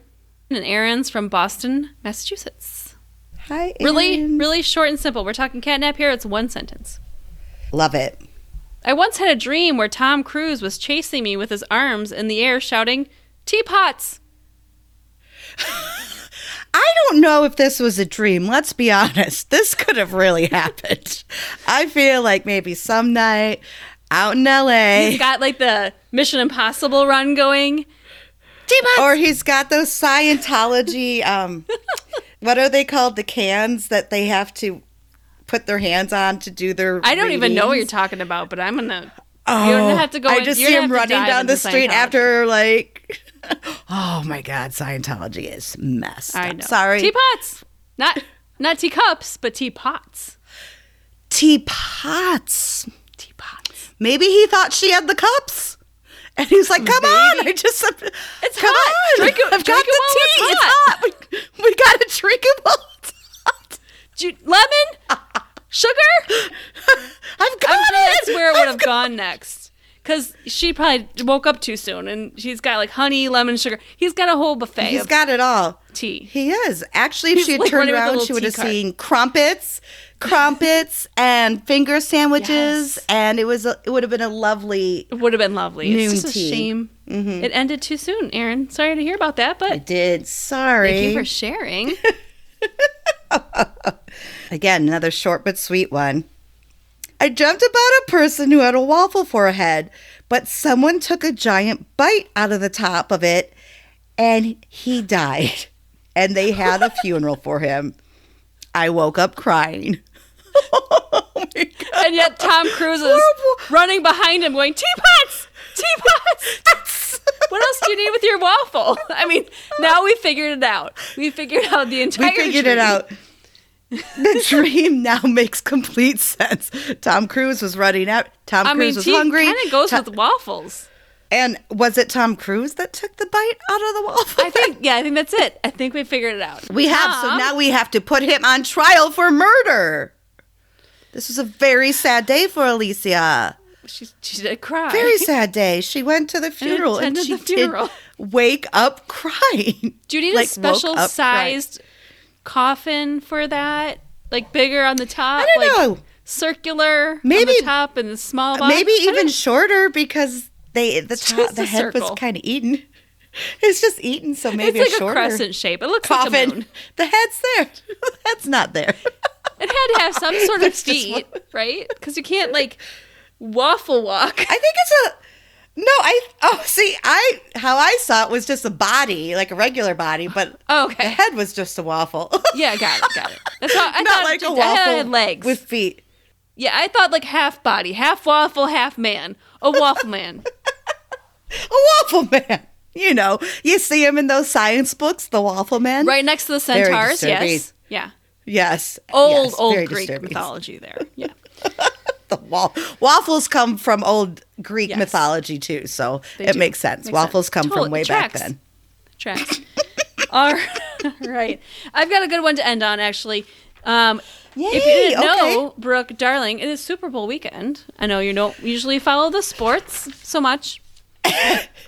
and Aaron's from Boston, Massachusetts. Hi. Really, really short and simple. We're talking catnap here. It's one sentence. Love it. I once had a dream where Tom Cruise was chasing me with his arms in the air, shouting, "Teapots!" [LAUGHS] I don't know if this was a dream. Let's be honest. This could have really [LAUGHS] happened. I feel like maybe some night out in LA, He's got like the Mission Impossible run going. Teapots. or he's got those Scientology. Um, [LAUGHS] what are they called? The cans that they have to put their hands on to do their. I don't even know what you're talking about, but I'm gonna. Oh, you don't have to go. I in- just you're see him running down the street after like. [LAUGHS] Oh my God, Scientology is messed I up. Sorry, Teapots, not not teacups, but teapots. teapots. Teapots. Maybe he thought she had the cups. And he's like, come on. I just, It's come hot. on. Drink I've got the tea. it's It's hot. We, we got to drink it while it's hot. Ju- lemon, sugar. [LAUGHS] I've got I'm sure it. that's where it would have gone next. Because she probably woke up too soon, and she's got like honey, lemon, sugar. He's got a whole buffet He's got it all. tea. He is. Actually, if He's she had like turned a around, she would have cart. seen crumpets, crumpets, and finger sandwiches, Yes. and it was a, it would have been a lovely. It would have been lovely. Noon it's just a tea. shame mm-hmm. it ended too soon, Aaron. Sorry to hear about that, but I did. Sorry. thank you for sharing. [LAUGHS] Again, another short but sweet one. I dreamt about a person who had a waffle for a head, but someone took a giant bite out of the top of it and he died. And they had a funeral for him. I woke up crying. [LAUGHS] oh my God. and yet Tom Cruise is Horrible. running behind him, going teapots, teapots. [LAUGHS] [LAUGHS] what else do you need with your waffle? I mean, now we figured it out. We figured out the entire. we figured it out. the dream now makes complete sense. Tom Cruise was running out. Tom I Cruise mean, was hungry. kind of goes To- with waffles. And was it Tom Cruise that took the bite out of the waffle? I think, yeah, I think that's it. I think we figured it out. we have. So now we have to put him on trial for murder. This was a very sad day for Alicia. she, she did cry. Very [LAUGHS] sad day. She went to the funeral and, attended she the funeral. did wake up crying. Do you need Like, a special up crying. sized coffin for that? Like bigger on the top? I don't like know. Circular on Maybe- the top and the small uh, bottom? Maybe even shorter because they the top, the head was kind of eaten. [LAUGHS] It's just eaten, so maybe it's like a a, crescent shape. It looks like a coffin. moon. the head's there. [LAUGHS] the head's not there. [LAUGHS] It had to have some sort of feet, right? Because you can't like waffle walk. I think it's a no. I oh see, I how I saw it was just a body, like a regular body, but Oh, the head was just a waffle. Yeah, got it, got it. That's how I not thought like a waffle it had legs. with feet. yeah, I thought like half body, half waffle, half man. A waffle man. [LAUGHS] A waffle man. You know, you see him in those science books, the waffle man. Right next to the centaurs, yes. Yeah. Yes. Old, yes, old very Greek disturbing. mythology there. [LAUGHS] Yeah. The wa- waffles come from old Greek Yes. mythology too, so They it do. makes sense. Makes waffles sense. come Totally. from way back then. Tracks. [LAUGHS] All right. I've got a good one to end on, actually. Um, if you didn't okay. know, Brooke, darling, it is Super Bowl weekend. I know you don't usually follow the sports so much. [LAUGHS]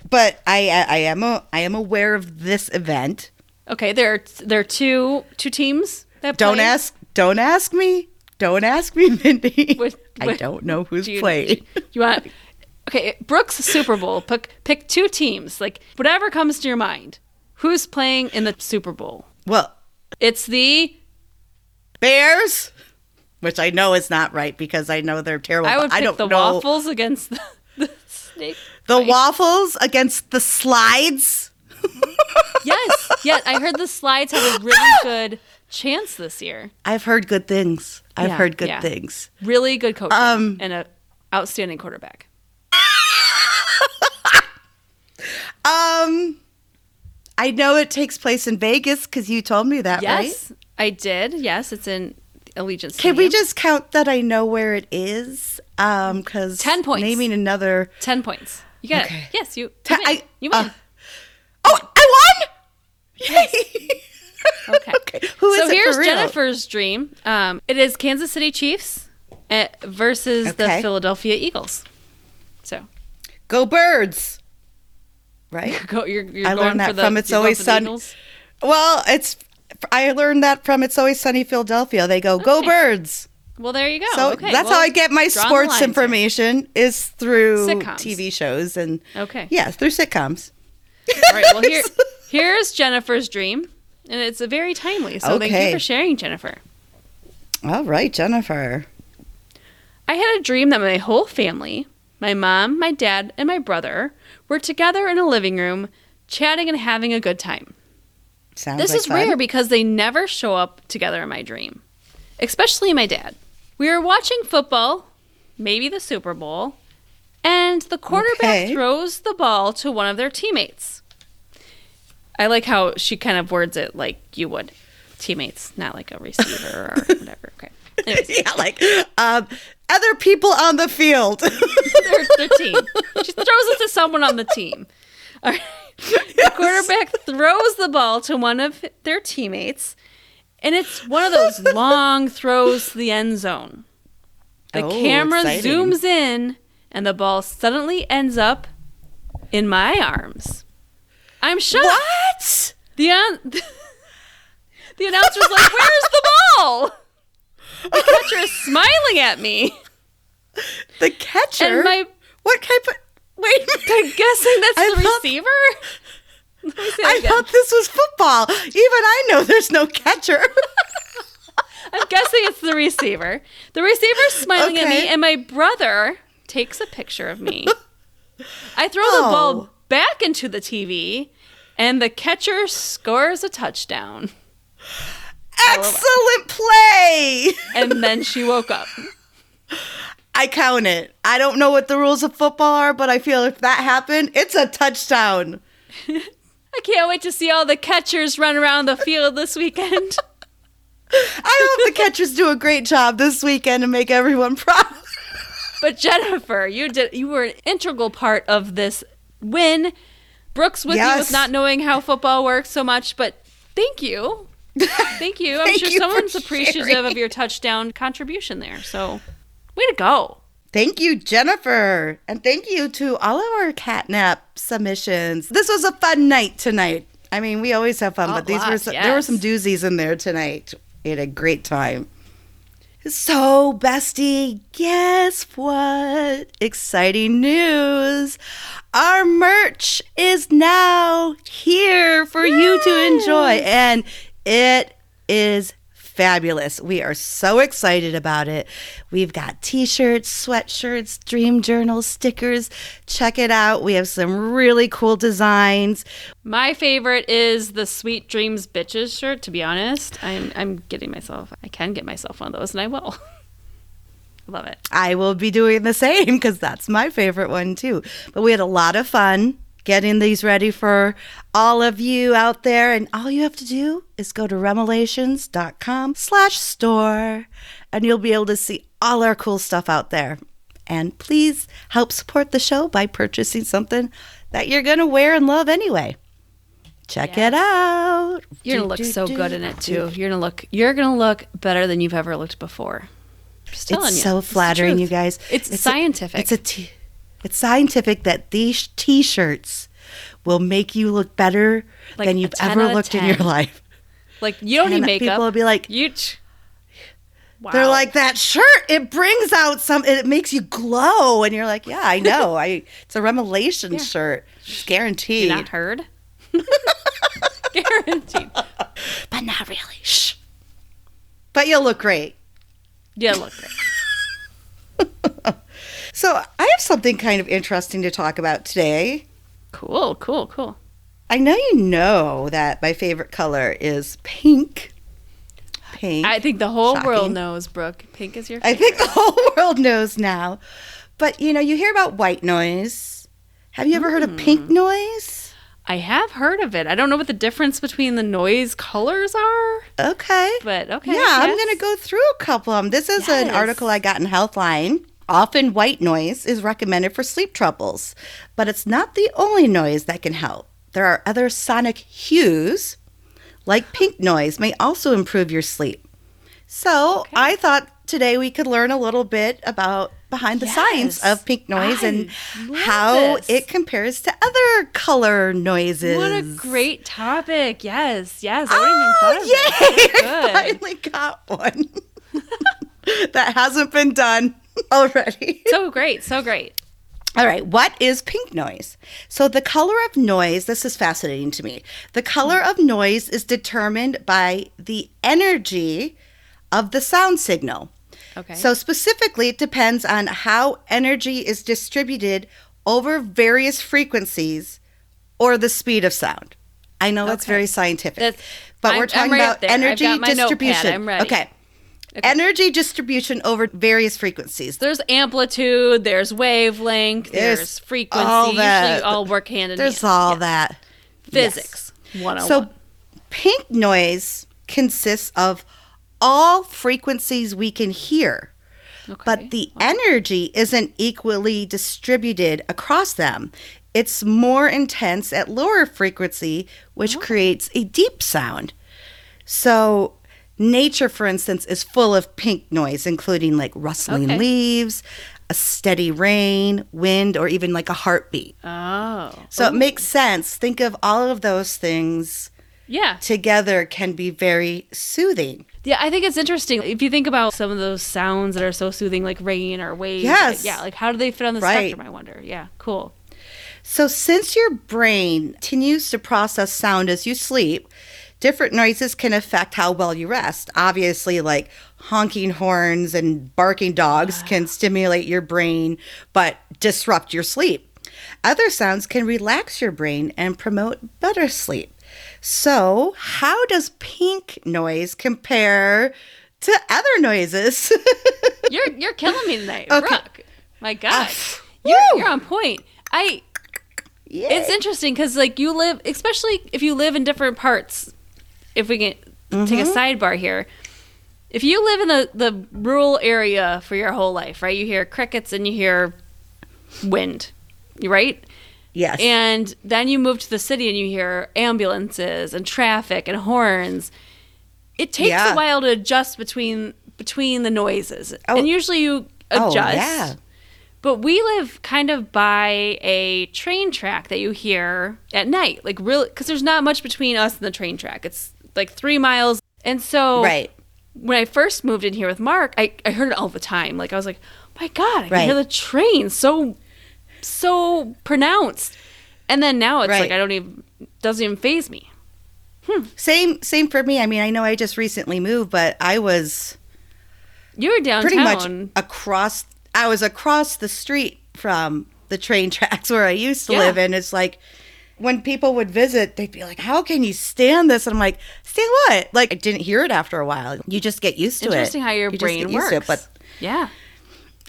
But I, I, I am a, I am aware of this event. Okay, there are, there are two two teams that Don't play. ask, don't ask me, don't ask me, [LAUGHS] Mindy. What- I don't know who's Do you- playing. You want okay? Brooke's Super Bowl. Pick pick two teams, like whatever comes to your mind. Who's playing in the Super Bowl? Well, It's the Bears, which I know is not right because I know they're terrible. I would pick don't the know waffles against the, [LAUGHS] the snake. the fight. waffles against the slides. [LAUGHS] Yes, yeah. I heard the slides have a really [LAUGHS] good chance this year. I've heard good things. I've Yeah, heard good yeah. things. Really good coaching Um, and a outstanding quarterback. Um, I know it takes place in Vegas because you told me that, right? Yes, I did. Yes, it's in Allegiant. Can we just count that I know where it is? Um, because 10 points. Naming another. ten points? You got Okay. it. Yes, you. Te- You win. I- you win. uh, Oh, I won! Yay! [LAUGHS] Okay. [LAUGHS] okay. Who is so here's? Jennifer's dream. Um, it is Kansas City Chiefs uh, versus the Philadelphia Eagles. So Go birds! Right. [LAUGHS] go, you're, you're I learned that the, from It's Always Sunny. Well, it's. I learned that from It's Always Sunny Philadelphia. They go, "Go birds!" Well, there you go. So okay, that's well, how I get my sports information is through Sitcoms. TV shows and Okay. yeah, through sitcoms. All right. Well, here, [LAUGHS] here's Jennifer's dream, and it's a very timely. So thank you for sharing, Jennifer. All right, Jennifer. I had a dream that my whole family, my mom, my dad, and my brother, were together in a living room, chatting and having a good time. Sounds This like is fun. rare because they never show up together in my dream, especially my dad. We were watching football, maybe the Super Bowl, and the quarterback Okay. throws the ball to one of their teammates. I like how she kind of words it like you would teammates, not like a receiver or [LAUGHS] whatever. Okay. Anyways, yeah, like um, other people on the field. [LAUGHS] their, their team. She throws it to someone on the team. All right. The quarterback throws the ball to one of their teammates, and it's one of those [LAUGHS] long throws to the end zone. The Oh, camera exciting. zooms in, and the ball suddenly ends up in my arms. I'm shocked. what? The, an- [LAUGHS] the announcer's like, Where's the ball? [LAUGHS] The catcher is smiling at me. The catcher? And my what type of? Wait. [LAUGHS] I'm guessing that's I the thought- receiver. Let me say that I again. thought this was football. Even I know there's no catcher. [LAUGHS] I'm guessing it's the receiver. The receiver's smiling at me, and my brother takes a picture of me. I throw the Oh. ball back into the TV, and the catcher scores a touchdown. Excellent play. And then she woke up. [LAUGHS] I count it. I don't know what the rules of football are, but I feel if that happened, it's a touchdown. [LAUGHS] I can't wait to see all the catchers run around the field this weekend. [LAUGHS] I hope the catchers do a great job this weekend and make everyone [LAUGHS] proud. But Jennifer, you did you were an integral part of this win. Brooke's with you Yes. with not knowing how football works so much, but thank you. Thank you. I'm Thank sure you someone's appreciative sharing. of your touchdown contribution there. So way to go. Thank you, Jennifer. And thank you to all of our catnap submissions. This was a fun night tonight. I mean, we always have fun, A but these were lot, some, there were some doozies in there tonight. We had a great time. So, bestie, guess what? Exciting news. Our merch is now here for you to enjoy, and it is fabulous. We are so excited about it. We've got t shirts, sweatshirts, dream journals, stickers. Check it out. We have some really cool designs. My favorite is the Sweet Dreams Bitches shirt, to be honest. I'm I'm getting myself I can get myself one of those and I will. [LAUGHS] Love it. I will be doing the same because that's my favorite one too. But we had a lot of fun getting these ready for all of you out there. And all you have to do is go to remelations.com slash store and you'll be able to see all our cool stuff out there. And please help support the show by purchasing something that you're going to wear and love anyway. Check it out. You're gonna look so good in it too. You're gonna look you're gonna look better than you've ever looked before. Just it's you. so It's flattering, you guys. It's, a- scientific. it's a t- it's scientific that these t-shirts will make you look better Like than you've ever looked in your life. like you don't need and makeup. people will be like- you. T- wow. They're like that shirt. It brings out some. It makes you glow, and you're like, yeah, I know. I it's a revelation Yeah. shirt. It's guaranteed, you not heard. [LAUGHS] Guaranteed. [LAUGHS] but not really. Shh. But you'll look great. Yeah, look great. So I have something kind of interesting to talk about today. Cool, cool, cool. I know you know that my favorite color is pink. Pink. I think the whole world knows, Brooke. Pink is your I think the [LAUGHS] whole world knows now. But you know, you hear about white noise. Have you ever heard of Hmm. pink noise? I have heard of it. I don't know what the difference between the noise colors are, Okay. but okay. yeah, I'm going to go through a couple of them. This is an article I got in Healthline. Often white noise is recommended for sleep troubles, but it's not the only noise that can help. There are other sonic hues, like pink noise, may also improve your sleep. So Okay. I thought today we could learn a little bit about behind the science of pink noise and I love how this. it compares to other color noises. What a great topic. Yes, yes. I Oh, even thought of yay! that. [LAUGHS] I finally got one [LAUGHS] that hasn't been done [LAUGHS] already. [LAUGHS] So great, so great. All right, what is pink noise? So, the color of noise, this is fascinating to me. The color of noise is determined by the energy of the sound signal. Okay. So, specifically, it depends on how energy is distributed over various frequencies or the speed of sound. I know that's Okay. very scientific, That's- but I'm- we're talking right about energy distribution. I'm ready. Okay. Energy distribution over various frequencies. there's amplitude, there's wavelength, There's there's, frequency. all that. Usually all work hand in There's hand. There's all Yes. that. Physics. 101. So, pink noise consists of all frequencies we can hear, okay. but the energy isn't equally distributed across them. It's more intense at lower frequency, which oh. creates a deep sound. So, nature, for instance, is full of pink noise, including like rustling Okay. leaves, a steady rain, wind, or even like a heartbeat. Oh. So it makes sense. Think of all of those things Yeah. together can be very soothing. Yeah, I think it's interesting. If you think about some of those sounds that are so soothing, like rain or waves. Yes. Like, yeah, like how do they fit on the Right. spectrum, I wonder. Yeah, cool. So since your brain continues to process sound as you sleep, different noises can affect how well you rest. Obviously, like honking horns and barking dogs can stimulate your brain but disrupt your sleep. Other sounds can relax your brain and promote better sleep. So, how does pink noise compare to other noises? [LAUGHS] You're you're killing me tonight, Okay. Brooke. My God, Ah, you're you're on point. I Yay. it's interesting because like you live, especially if you live in different parts. If we can take a Mm-hmm. sidebar here, if you live in the, the rural area for your whole life, right? You hear crickets and you hear wind, right? Yes. And then you move to the city and you hear ambulances and traffic and horns. It takes Yeah. a while to adjust between between the noises. Oh. And usually you adjust. Oh, adjust. yeah. But we live kind of by a train track that you hear at night. Like really cuz there's not much between us and the train track. It's like 3 miles. And so right. when I first moved in here with Mark, I, I heard it all the time. Like I was like, my God, I can Right. hear the train so so pronounced. And then now it's Right. like I don't even doesn't even phase me. Hmm. Same same for me. I mean, I know I just recently moved, but I was You were downtown. pretty much across I was across the street from the train [LAUGHS] tracks where I used to Yeah. live and it's like when people would visit, they'd be like, "How can you stand this?" And I'm like, "Stand what?" Like I didn't hear it after a while. You just get used to it. Interesting how your You just brain works. to it, but yeah.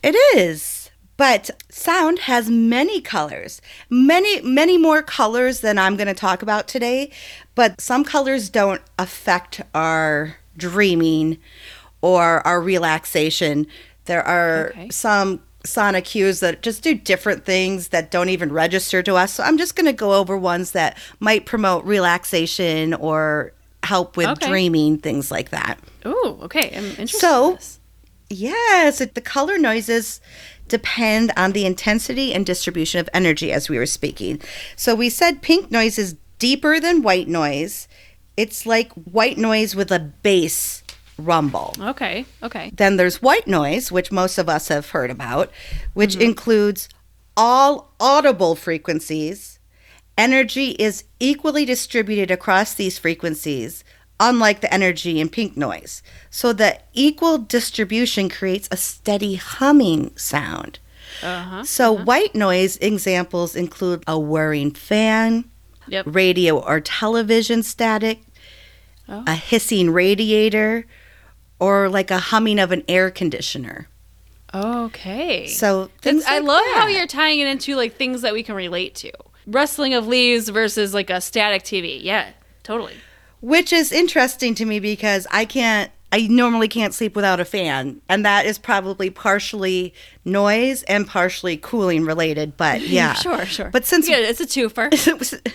It is. But sound has many colors, many, many more colors than I'm going to talk about today. But some colors don't affect our dreaming or our relaxation. There are Okay. some sonic hues that just do different things that don't even register to us. So I'm just going to go over ones that might promote relaxation or help with Okay. dreaming, things like that. Oh, okay. I'm interested. So- in. Yes, it, the color noises depend on the intensity and distribution of energy, as we were speaking. So we said pink noise is deeper than white noise. It's like white noise with a bass rumble. Okay. Okay. Then there's white noise, which most of us have heard about, which mm-hmm. includes all audible frequencies. Energy is equally distributed across these frequencies, unlike the energy in pink noise. So the equal distribution creates a steady humming sound. Uh-huh. So white noise examples include a whirring fan, Yep. radio or television static, Oh. a hissing radiator, or like a humming of an air conditioner. Okay. So I like love how you're tying it into like things that we can relate to. Rustling of leaves versus like a static TV. Yeah, totally. which is interesting to me because I can't. I normally can't sleep without a fan, and that is probably partially noise and partially cooling related. But [LAUGHS] yeah, sure, sure. But since yeah, it's a twofer. [LAUGHS]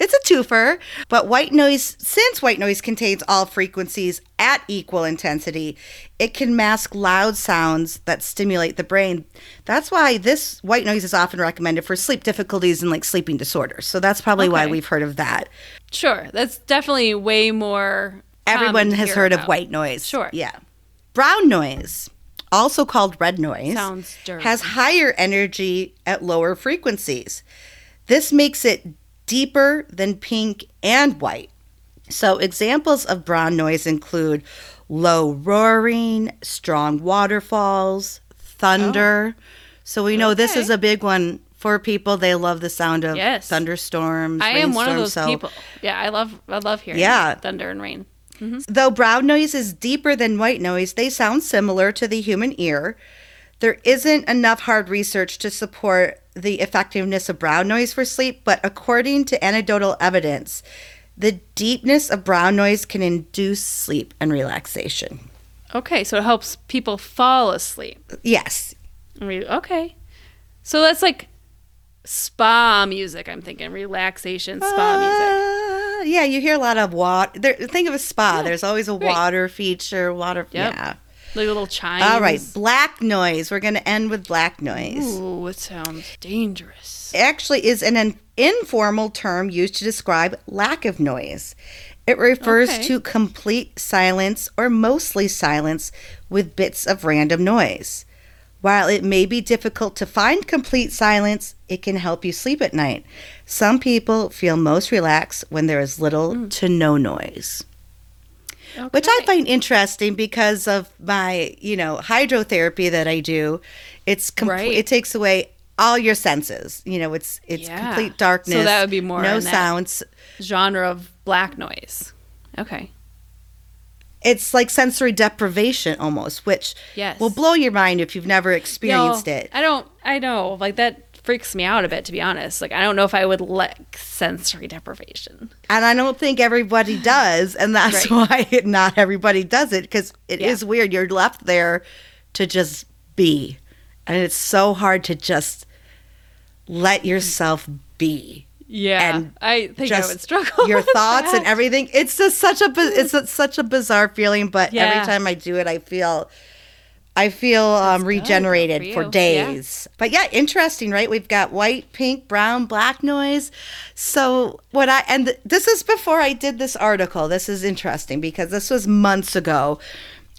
it's a twofer, but white noise, since white noise contains all frequencies at equal intensity, it can mask loud sounds that stimulate the brain. That's why this white noise is often recommended for sleep difficulties and like sleeping disorders. So that's probably why we've heard of that. Sure, that's definitely way more. Everyone has hear heard of white noise. Sure. Yeah. Brown noise, also called red noise, Sounds dirty. has higher energy at lower frequencies. This makes it deeper than pink and white. So, examples of brown noise include low roaring, strong waterfalls, thunder. Oh. So, we know this is a big one for people. They love the sound of Yes. thunderstorms. I am one of those so- people. Yeah, I love I love hearing Yeah. thunder and rain. Mm-hmm. Though brown noise is deeper than white noise, they sound similar to the human ear. There isn't enough hard research to support the effectiveness of brown noise for sleep, but according to anecdotal evidence, the deepness of brown noise can induce sleep and relaxation. Okay, so it helps people fall asleep. Yes. Okay, so that's like spa music. I'm thinking relaxation spa music. Uh, yeah, you hear a lot of water. There, think of a spa. Yeah, There's always a right. water feature. Water. Yep. Yeah. Like little chimes. All right. Black noise. We're going to end with black noise. Ooh, it sounds dangerous. actually is an, an informal term used to describe lack of noise. It refers Okay. to complete silence or mostly silence with bits of random noise. While it may be difficult to find complete silence, it can help you sleep at night. Some people feel most relaxed when there is little hmm. to no noise which I find interesting because of my, you know, hydrotherapy that I do. It's com- Right. it takes away all your senses. You know, it's it's Yeah. complete darkness. So that would be more no sounds. genre of black noise. Okay. It's like sensory deprivation almost, which Yes. will blow your mind if you've never experienced it. I don't. I know. Like that freaks me out a bit to be honest. Like I don't know if I would like sensory deprivation. And I don't think everybody [SIGHS] does, and that's why [LAUGHS] not everybody does it because it is Yeah. weird. You're left there to just be, and it's so hard to just let yourself be. Yeah, And I think just I would struggle. [LAUGHS] your thoughts and everything. It's just such a it's such a bizarre feeling, but Yeah. every time I do it, I feel I feel um, regenerated Good for, for you. Yeah. days. But yeah, interesting, right? We've got white, pink, brown, black noise. So what I and th- this is before I did this article. This is interesting because this was months ago.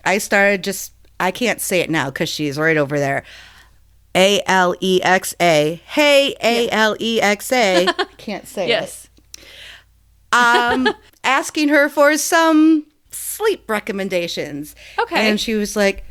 I started just I can't say it now because she's right over there. A L E X A. Hey, A L E X A. [LAUGHS] Can't say it yes, um, [LAUGHS] asking her for some sleep recommendations. Okay. And she was like,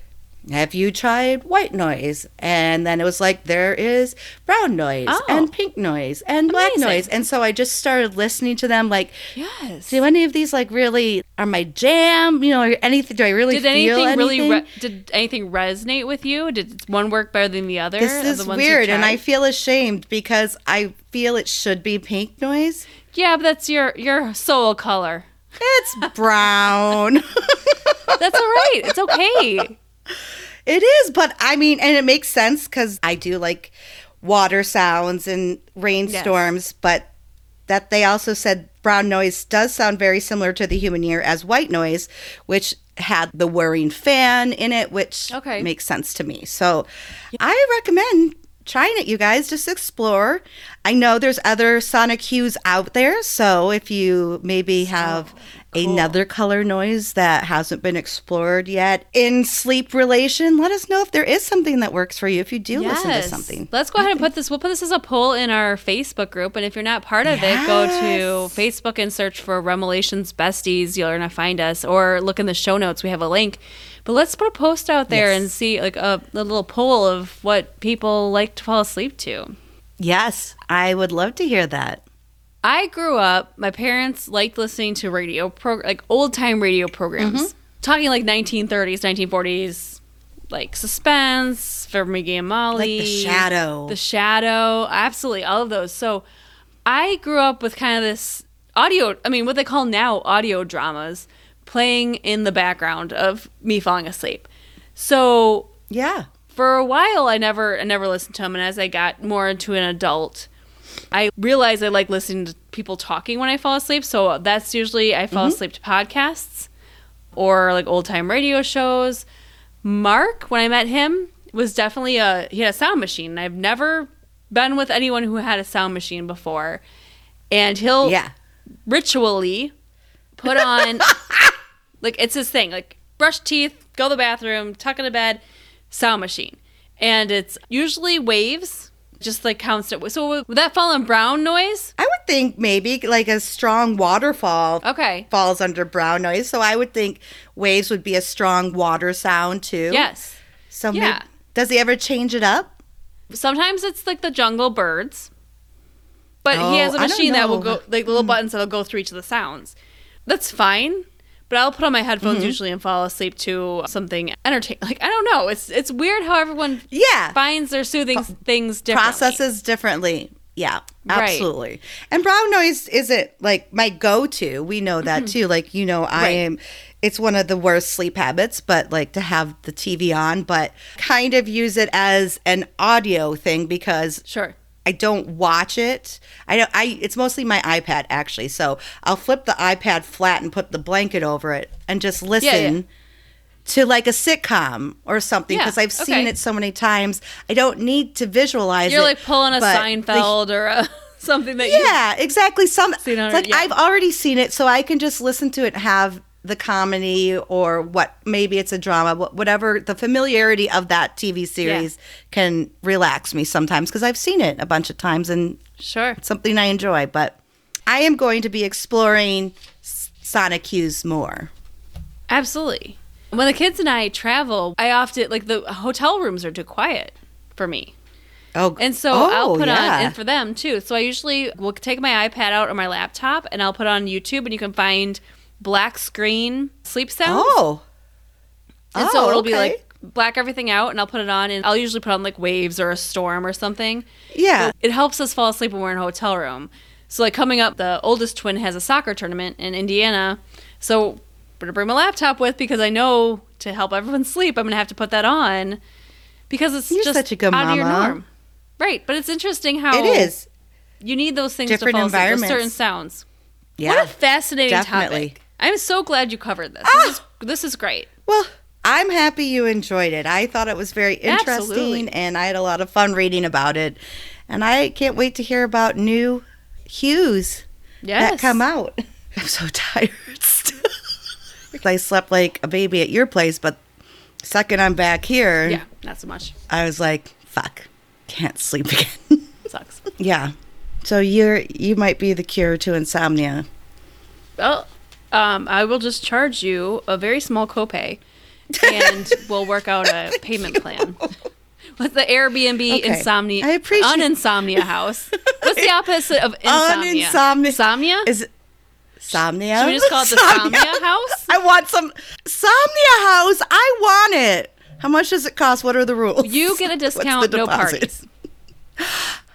Have you tried white noise? And then it was like, There is brown noise Oh. and pink noise and black noise. And so I just started listening to them like, yes. Do any of these like really are my jam? You know, anything? Do I really Did feel anything really re- did anything resonate with you? Did one work better than the other? this is weird, and I feel ashamed because I feel it should be pink noise. yeah, but that's your your soul color. It's brown. [LAUGHS] That's all right. It's okay. [LAUGHS] It is, but I mean, and it makes sense because I do like water sounds and rainstorms, but that they also said brown noise does sound very similar to the human ear as white noise, which had the whirring fan in it, which Okay. makes sense to me. So I recommend trying it, you guys. Just explore. I know there's other sonic hues out there, so if you maybe have another color noise that hasn't been explored yet in sleep relation, let us know if there is something that works for you if you do listen to something. Let's go ahead and put this. We'll put this as a poll in our Facebook group, and if you're not part of it, go to Facebook and search for Remelations Besties. You're gonna find us, or look in the show notes. We have a link. But let's put a post out there Yes. and see like a, a little poll of what people like to fall asleep to. Yes, I would love to hear that. I grew up. My parents liked listening to radio pro, like old time radio programs, Mm-hmm. talking like 1930s, 1940s, like Suspense, Fibber McGee and Molly, Like The Shadow. The Shadow, absolutely all of those. So I grew up with kind of this audio. I mean, what they call now audio dramas playing in the background of me falling asleep. So Yeah. for a while I never I never listened to them and as I got more into an adult I realize I like listening to people talking when I fall asleep so that's usually I fall mm-hmm. asleep to podcasts or like old time radio shows. Mark when I met him was definitely a he had a sound machine. I've never been with anyone who had a sound machine before. And he'll Yeah. ritually put on [LAUGHS] like it's his thing like brush teeth go to the bathroom tuck into bed sound machine. And it's usually waves just like constant so would that fall in brown noise I would think maybe like a strong waterfall okay falls under brown noise. So I would think waves would be a strong water sound too. yes So Yeah. maybe, does he ever change it up? sometimes it's like the jungle birds but he oh, has a Oh, machine that will go like little buttons that'll go through each of the sounds that's fine but I'll put on my headphones Mm-hmm. usually and fall asleep to something entertaining. Like I don't know, it's it's weird how everyone Yeah. finds their soothing things differently. Processes differently. Yeah, Right. absolutely. And brown noise isn't like my go to. We know that too. Like, you know, I Mm-hmm. Right. am, it's one of the worst sleep habits, but like to have the TV on, but kind of use it as an audio thing because Sure. I don't watch it. I don't. I it's mostly my iPad actually. So I'll flip the iPad flat and put the blanket over it and just listen yeah. to like a sitcom or something Yeah, because I've seen okay. it so many times. I don't need to visualize You're it. like pulling a but the- Seinfeld or a, [LAUGHS] something that yeah, exactly. Some Seen on it's like yeah. I've already seen it, so I can just listen to it, and have the comedy or what maybe it's a drama, whatever. The familiarity of that TV series can relax me sometimes because I've seen it a bunch of times and Sure. it's something I enjoy. But I am going to be exploring sonic hues more. Absolutely. When the kids and I travel, I often like the hotel rooms are too quiet for me. Oh, And so oh, I'll put on and for them too. So I usually will take my iPad out or my laptop and I'll put on YouTube and you can find black screen sleep sounds. Oh, and so Oh, it'll be like black everything out and I'll put it on and I'll usually put on like waves or a storm or something. Yeah. It helps us fall asleep when we're in a hotel room. So like coming up, the oldest twin has a soccer tournament in Indiana. So I'm gonna bring my laptop with because I know to help everyone sleep, I'm gonna have to put that on because it's You're just such a good out of your mama. norm. Right, but it's interesting how It is. you need those things Different to fall asleep. Certain sounds. Yeah. What a fascinating definitely. topic. I'm so glad you covered this. Ah! This, is, this is great. Well, I'm happy you enjoyed it. I thought it was very interesting Absolutely. and I had a lot of fun reading about it. And I can't wait to hear about new hues Yes. that come out. [LAUGHS] I'm so tired still. [LAUGHS] I slept like a baby at your place, but second I'm back here, Yeah, not so much. I was like, fuck, can't sleep [LAUGHS] again. Sucks. yeah. So you're you might be the cure to insomnia. Well, um, I will just charge you a very small copay, and [LAUGHS] we'll work out a payment plan. With the Airbnb Okay. insomnia, I appreciate- uninsomnia house. What's the opposite of insomnia? Uninsomnia. Insomnia? Is it Somnia? Should we just call it the [LAUGHS] Somnia. Somnia house? I want some Somnia house. I want it. How much does it cost? What are the rules? You get a [LAUGHS] What's discount, no parties.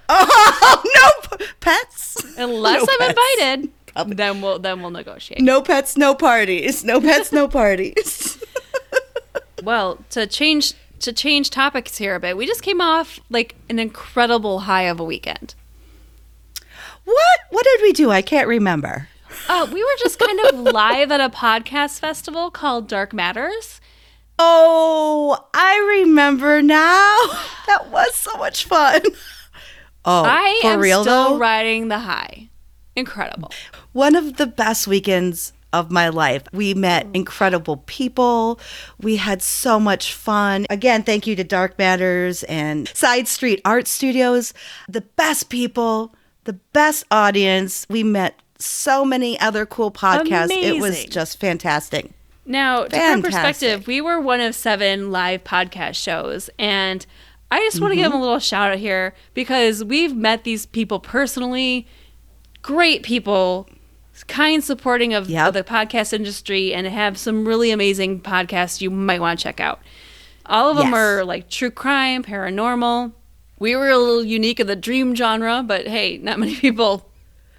Oh no pets. Unless No I'm pets. invited, Probably. then we'll then we'll negotiate. No pets, no parties. No pets, no parties. [LAUGHS] Well, to change to change topics here a bit, we just came off like an incredible high of a weekend. what? What did we do? I can't remember. Uh, we were just kind of [LAUGHS] live at a podcast festival called Dark Matters. Oh, I remember now. [LAUGHS] That was so much fun. Oh, I for am real still though. riding the high. Incredible. One of the best weekends of my life. We met incredible people. We had so much fun. Again, thank you to Dark Matters and Side Street Art Studios. The best people, the best audience. We met so many other cool podcasts. It was just fantastic. Now, to put Fantastic. perspective, we were one of seven live podcast shows, and I just want to Mm-hmm. give them a little shout out here because we've met these people personally. Great people, kind, supporting of, Yep. of the podcast industry, and have some really amazing podcasts you might want to check out. All of them Yes. are like true crime, paranormal. We were a little unique in the dream genre, but hey, not many people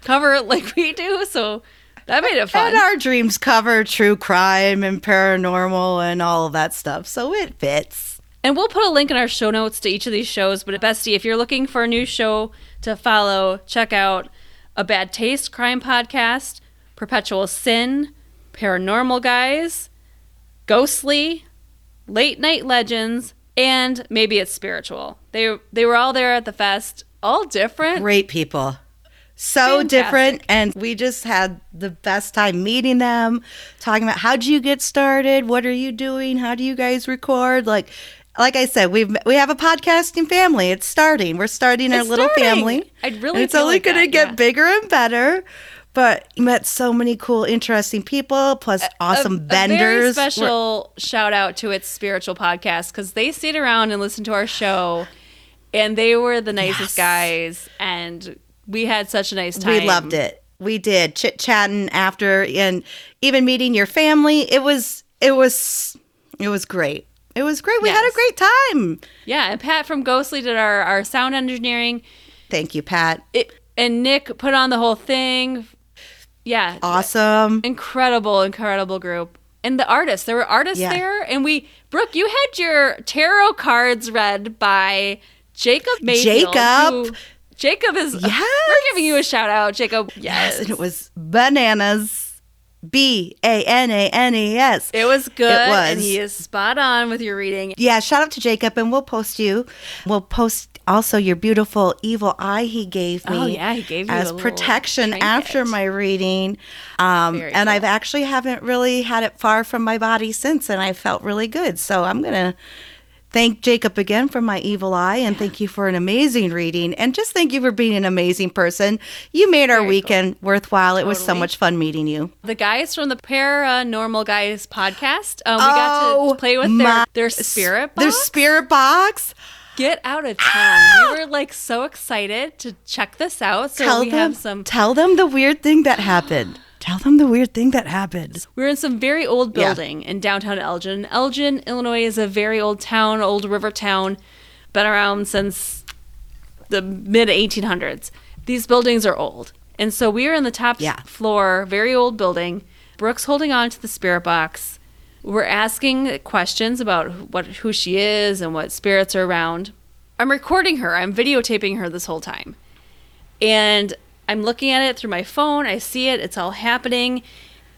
cover it like we do, so that made it fun. And our dreams cover true crime and paranormal and all of that stuff. So it fits. And we'll put a link in our show notes to each of these shows. But Bestie, if you're looking for a new show to follow, check out A Bad Taste Crime Podcast, Perpetual Sin, Pair-a-Normal Guys, Ghostly, Late Night Legends, and maybe it's spiritual. They they were all there at the fest, all different. Great people. So Fantastic. different. And we just had the best time meeting them, talking about how do you get started? What are you doing? How do you guys record? Like, like I said, we've we have a podcasting family. It's starting. We're starting our little starting. family. I'd really it's only like going to get yeah. bigger and better. But met so many cool, interesting people, plus awesome a, vendors. A very We're- special shout out to its spiritual podcast because they sit around and listen to our show, and they were the nicest Yes. guys, and we had such a nice time. We loved it. We did chit chatting after, and even meeting your family. It was it was it was great. It was great. We had a great time. Yeah, and Pat from Ghostly did our our sound engineering. Thank you, Pat. It, and Nick put on the whole thing. Yeah, Awesome. incredible, incredible group. And the artists, there were artists Yeah. there, and we, Brooke, you had your tarot cards read by Jacob Mayfield. Jacob. who- Jacob is. Yes. We're giving you a shout out, Jacob. Yes, Yes, and it was bananas. B A N A N E S. It was good. It was. and he is spot on with your reading. Yeah, shout out to Jacob, and we'll post you. We'll post also your beautiful evil eye he gave me. Oh, yeah, he gave you as protection after my reading. Um, and cool. I've actually haven't really had it far from my body since, and I felt really good. So I'm gonna thank Jacob again for my evil eye, and thank you for an amazing reading, and just thank you for being an amazing person. You made our Very cool. weekend worthwhile. It was so much fun meeting you. The guys from the Pair-a-Normal Guys podcast, um, we got Oh, to play with their, their spirit box. Their spirit box. Get out of town. we were like so excited to check this out. So tell we them have some tell them the weird thing that happened. Tell them the weird thing that happened. We were in some very old Yeah. building in downtown Elgin. Elgin, Illinois is a very old town, old river town, been around since the mid 1800s. These buildings are old. And so we were in the top Yeah. floor, very old building. Brooke's holding on to the spirit box. We're asking questions about what who she is and what spirits are around. I'm recording her. I'm videotaping her this whole time. And I'm looking at it through my phone. I see it. It's all happening.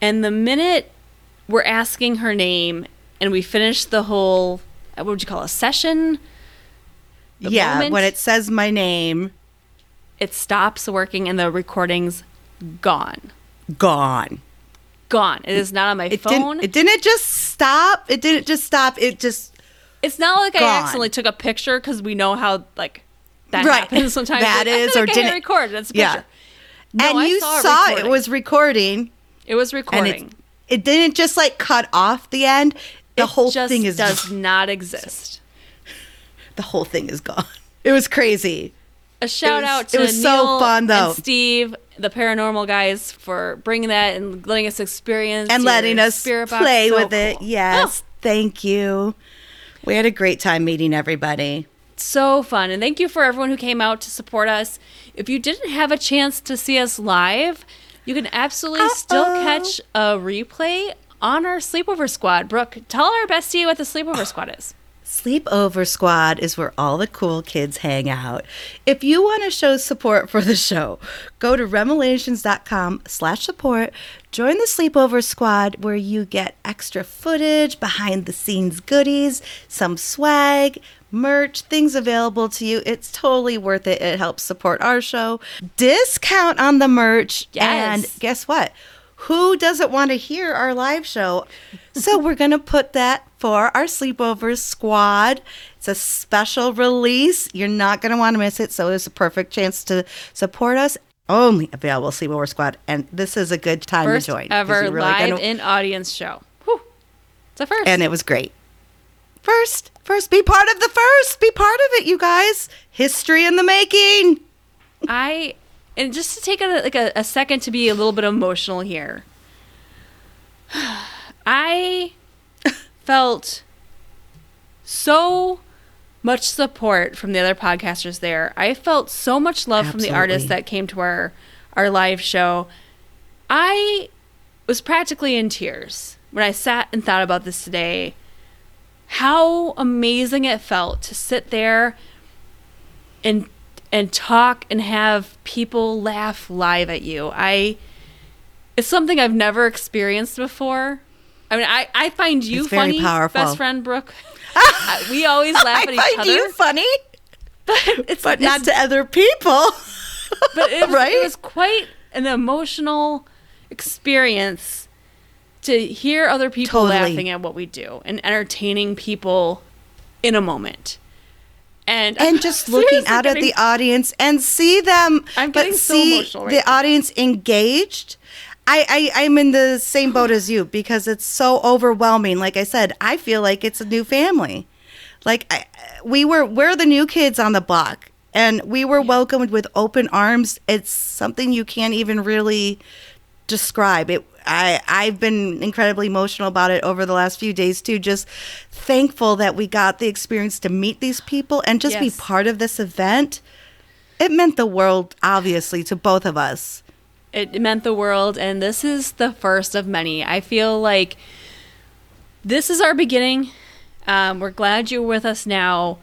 And the minute we're asking her name and we finish the whole, uh, what would you call it, a session? The yeah, moment- when it says my name, It stops working and the recording's gone. gone. Gone. It is not on my It phone. didn't. It didn't just stop. It didn't just stop. It just it's not like I accidentally took a picture because we know how, like, that Right. happens sometimes. [LAUGHS] That Like, is, or like didn't- record. That's a Yeah. No, and I you saw, saw, it, it was recording, It was recording. it it didn't just like cut off the end. The It whole thing is does not exist. [LAUGHS] the whole thing is gone. It was crazy. A shout was- out it to was so Neil fun, though. and Steve, the paranormal guys, for bringing that and letting us experience and letting us play So with it. Yes, Oh, thank you. We had a great time meeting everybody. So fun. And thank you for everyone who came out to support us. If you didn't have a chance to see us live, you can absolutely still Uh-oh. catch a replay on our sleepover squad. Brooke, tell our bestie what the sleepover squad is. Sleepover Squad is where all the cool kids hang out. If you want to show support for the show, go to remelations.com slash support. Join the Sleepover Squad where you get extra footage, behind the scenes goodies, some swag, merch, things available to you. It's totally worth it. It helps support our show. Discount on the merch. Yes. And guess what? Who doesn't want to hear our live show? So we're going to put that for our sleepover squad. It's a special release. You're not going to want to miss it. So it's a perfect chance to support us. Only available sleepover squad, and this is a good time First to join. 'cause ever really live gonna- in audience show. Whew. It's a first. and it was great. First, first, be part of the first. Be part of it, you guys. History in the making. I and just to take a, like a, a second to be a little bit emotional here. [SIGHS] I [LAUGHS] felt so much support from the other podcasters there. I felt so much love from the artists that came to our our live show. I was practically in tears when I sat and thought about this today. How amazing it felt to sit there and and talk and have people laugh live at you. I it's something I've never experienced before. I mean, I, I find you It's very funny, powerful. best friend Brooke. [LAUGHS] We always laugh at each other. I find you funny, [LAUGHS] but it's but it's- not to other people. But it [LAUGHS] was, right? it was quite an emotional experience to hear other people Totally. laughing at what we do and entertaining people in a moment. And and [LAUGHS] just looking out at the audience and see them I'm but so see emotional right the now. audience engaged I, I i'm in the same boat as you because it's so overwhelming like i said i feel like it's a new family like I, we were we're the new kids on the block and we were welcomed with open arms it's something you can't even really describe it i i've been incredibly emotional about it over the last few days too. Just thankful that we got the experience to meet these people and just be part of this event. It meant the world obviously to both of us. It meant the world and this is the first of many. I feel like this is our beginning. Um, we're glad you're with us now.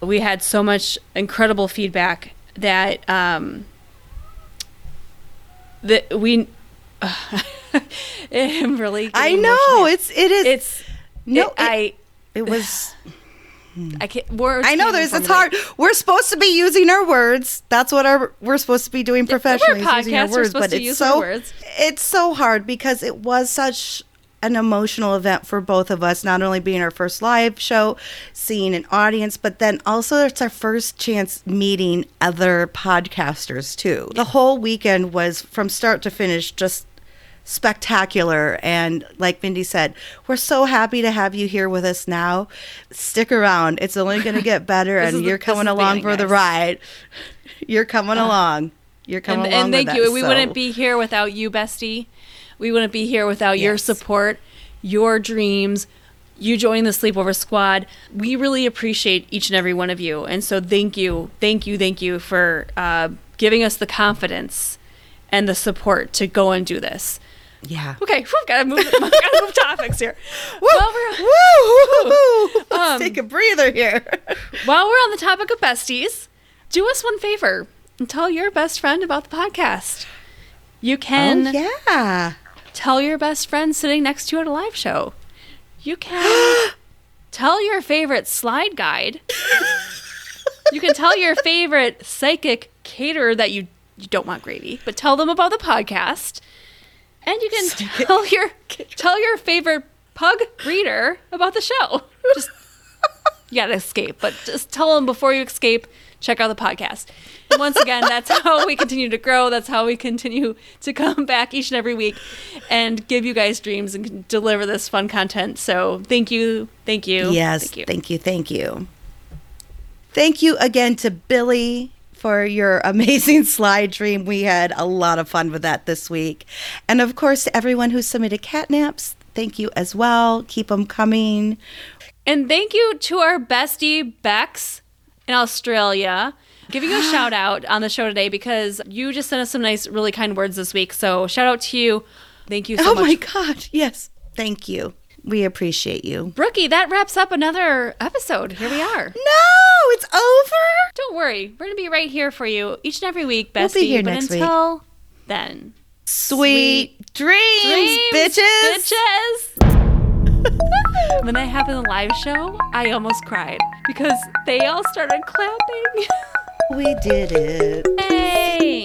We had so much incredible feedback that um, that we [LAUGHS] I'm really i know it's it is it's no it- i it was [SIGHS] i can't words I know there's it's hard. We're supposed to be using our words. That's what our we're supposed to be doing professionally. is using our words, but it's so it's so hard because it was such an emotional event for both of us. Not only being our first live show, seeing an audience, but then also it's our first chance meeting other podcasters too. The whole weekend was from start to finish just spectacular and like Mindy said, we're so happy to have you here with us now. Stick around. It's only going [LAUGHS] to get better and the- you're coming along for the ride. You're coming along. You're coming and, along and thank you. We so- wouldn't be here without you, bestie. We wouldn't be here without your support, your dreams, you joining the sleepover squad. We really appreciate each and every one of you, and so thank you, thank you, thank you for uh, giving us the confidence and the support to go and do this. Yeah. Okay, whew, gotta move, [LAUGHS] gotta move topics here. Woo! While we're, Woo! [LAUGHS] Let's Um, take a breather here. [LAUGHS] while we're on the topic of besties, do us one favor and tell your best friend about the podcast. You can oh yeah. tell your best friend sitting next to you at a live show. You can [GASPS] tell your favorite slide guide. You can tell your favorite psychic caterer that you, you don't want gravy, but tell them about the podcast. And you can [LAUGHS] tell your tell your favorite pug reader about the show. [LAUGHS] Just you gotta escape, but just tell them before you escape. Check out the podcast. And once again, that's how we continue to grow. That's how we continue to come back each and every week and give you guys dreams and deliver this fun content. So thank you, thank you, Yes. thank you. Thank you. Thank you. Thank you again to Billy for your [LAUGHS] amazing slide dream. We had a lot of fun with that this week. And of course, to everyone who submitted catnaps, thank you as well. Keep them coming. And thank you to our bestie Bex in Australia. Giving you a [GASPS] shout out on the show today because you just sent us some nice, really kind words this week. So shout out to you. Thank you so oh much. my God. Yes. Thank you. We appreciate you. Brookie, that wraps up another episode. Here we are. [GASPS] No, it's over. Don't worry, we're gonna be right here for you each and every week, We'll be here but next week. until then, Sweet, dreams, dreams, bitches. bitches. [LAUGHS] when that happened in the live show, I almost cried because they all started clapping. [LAUGHS] We did it. hey.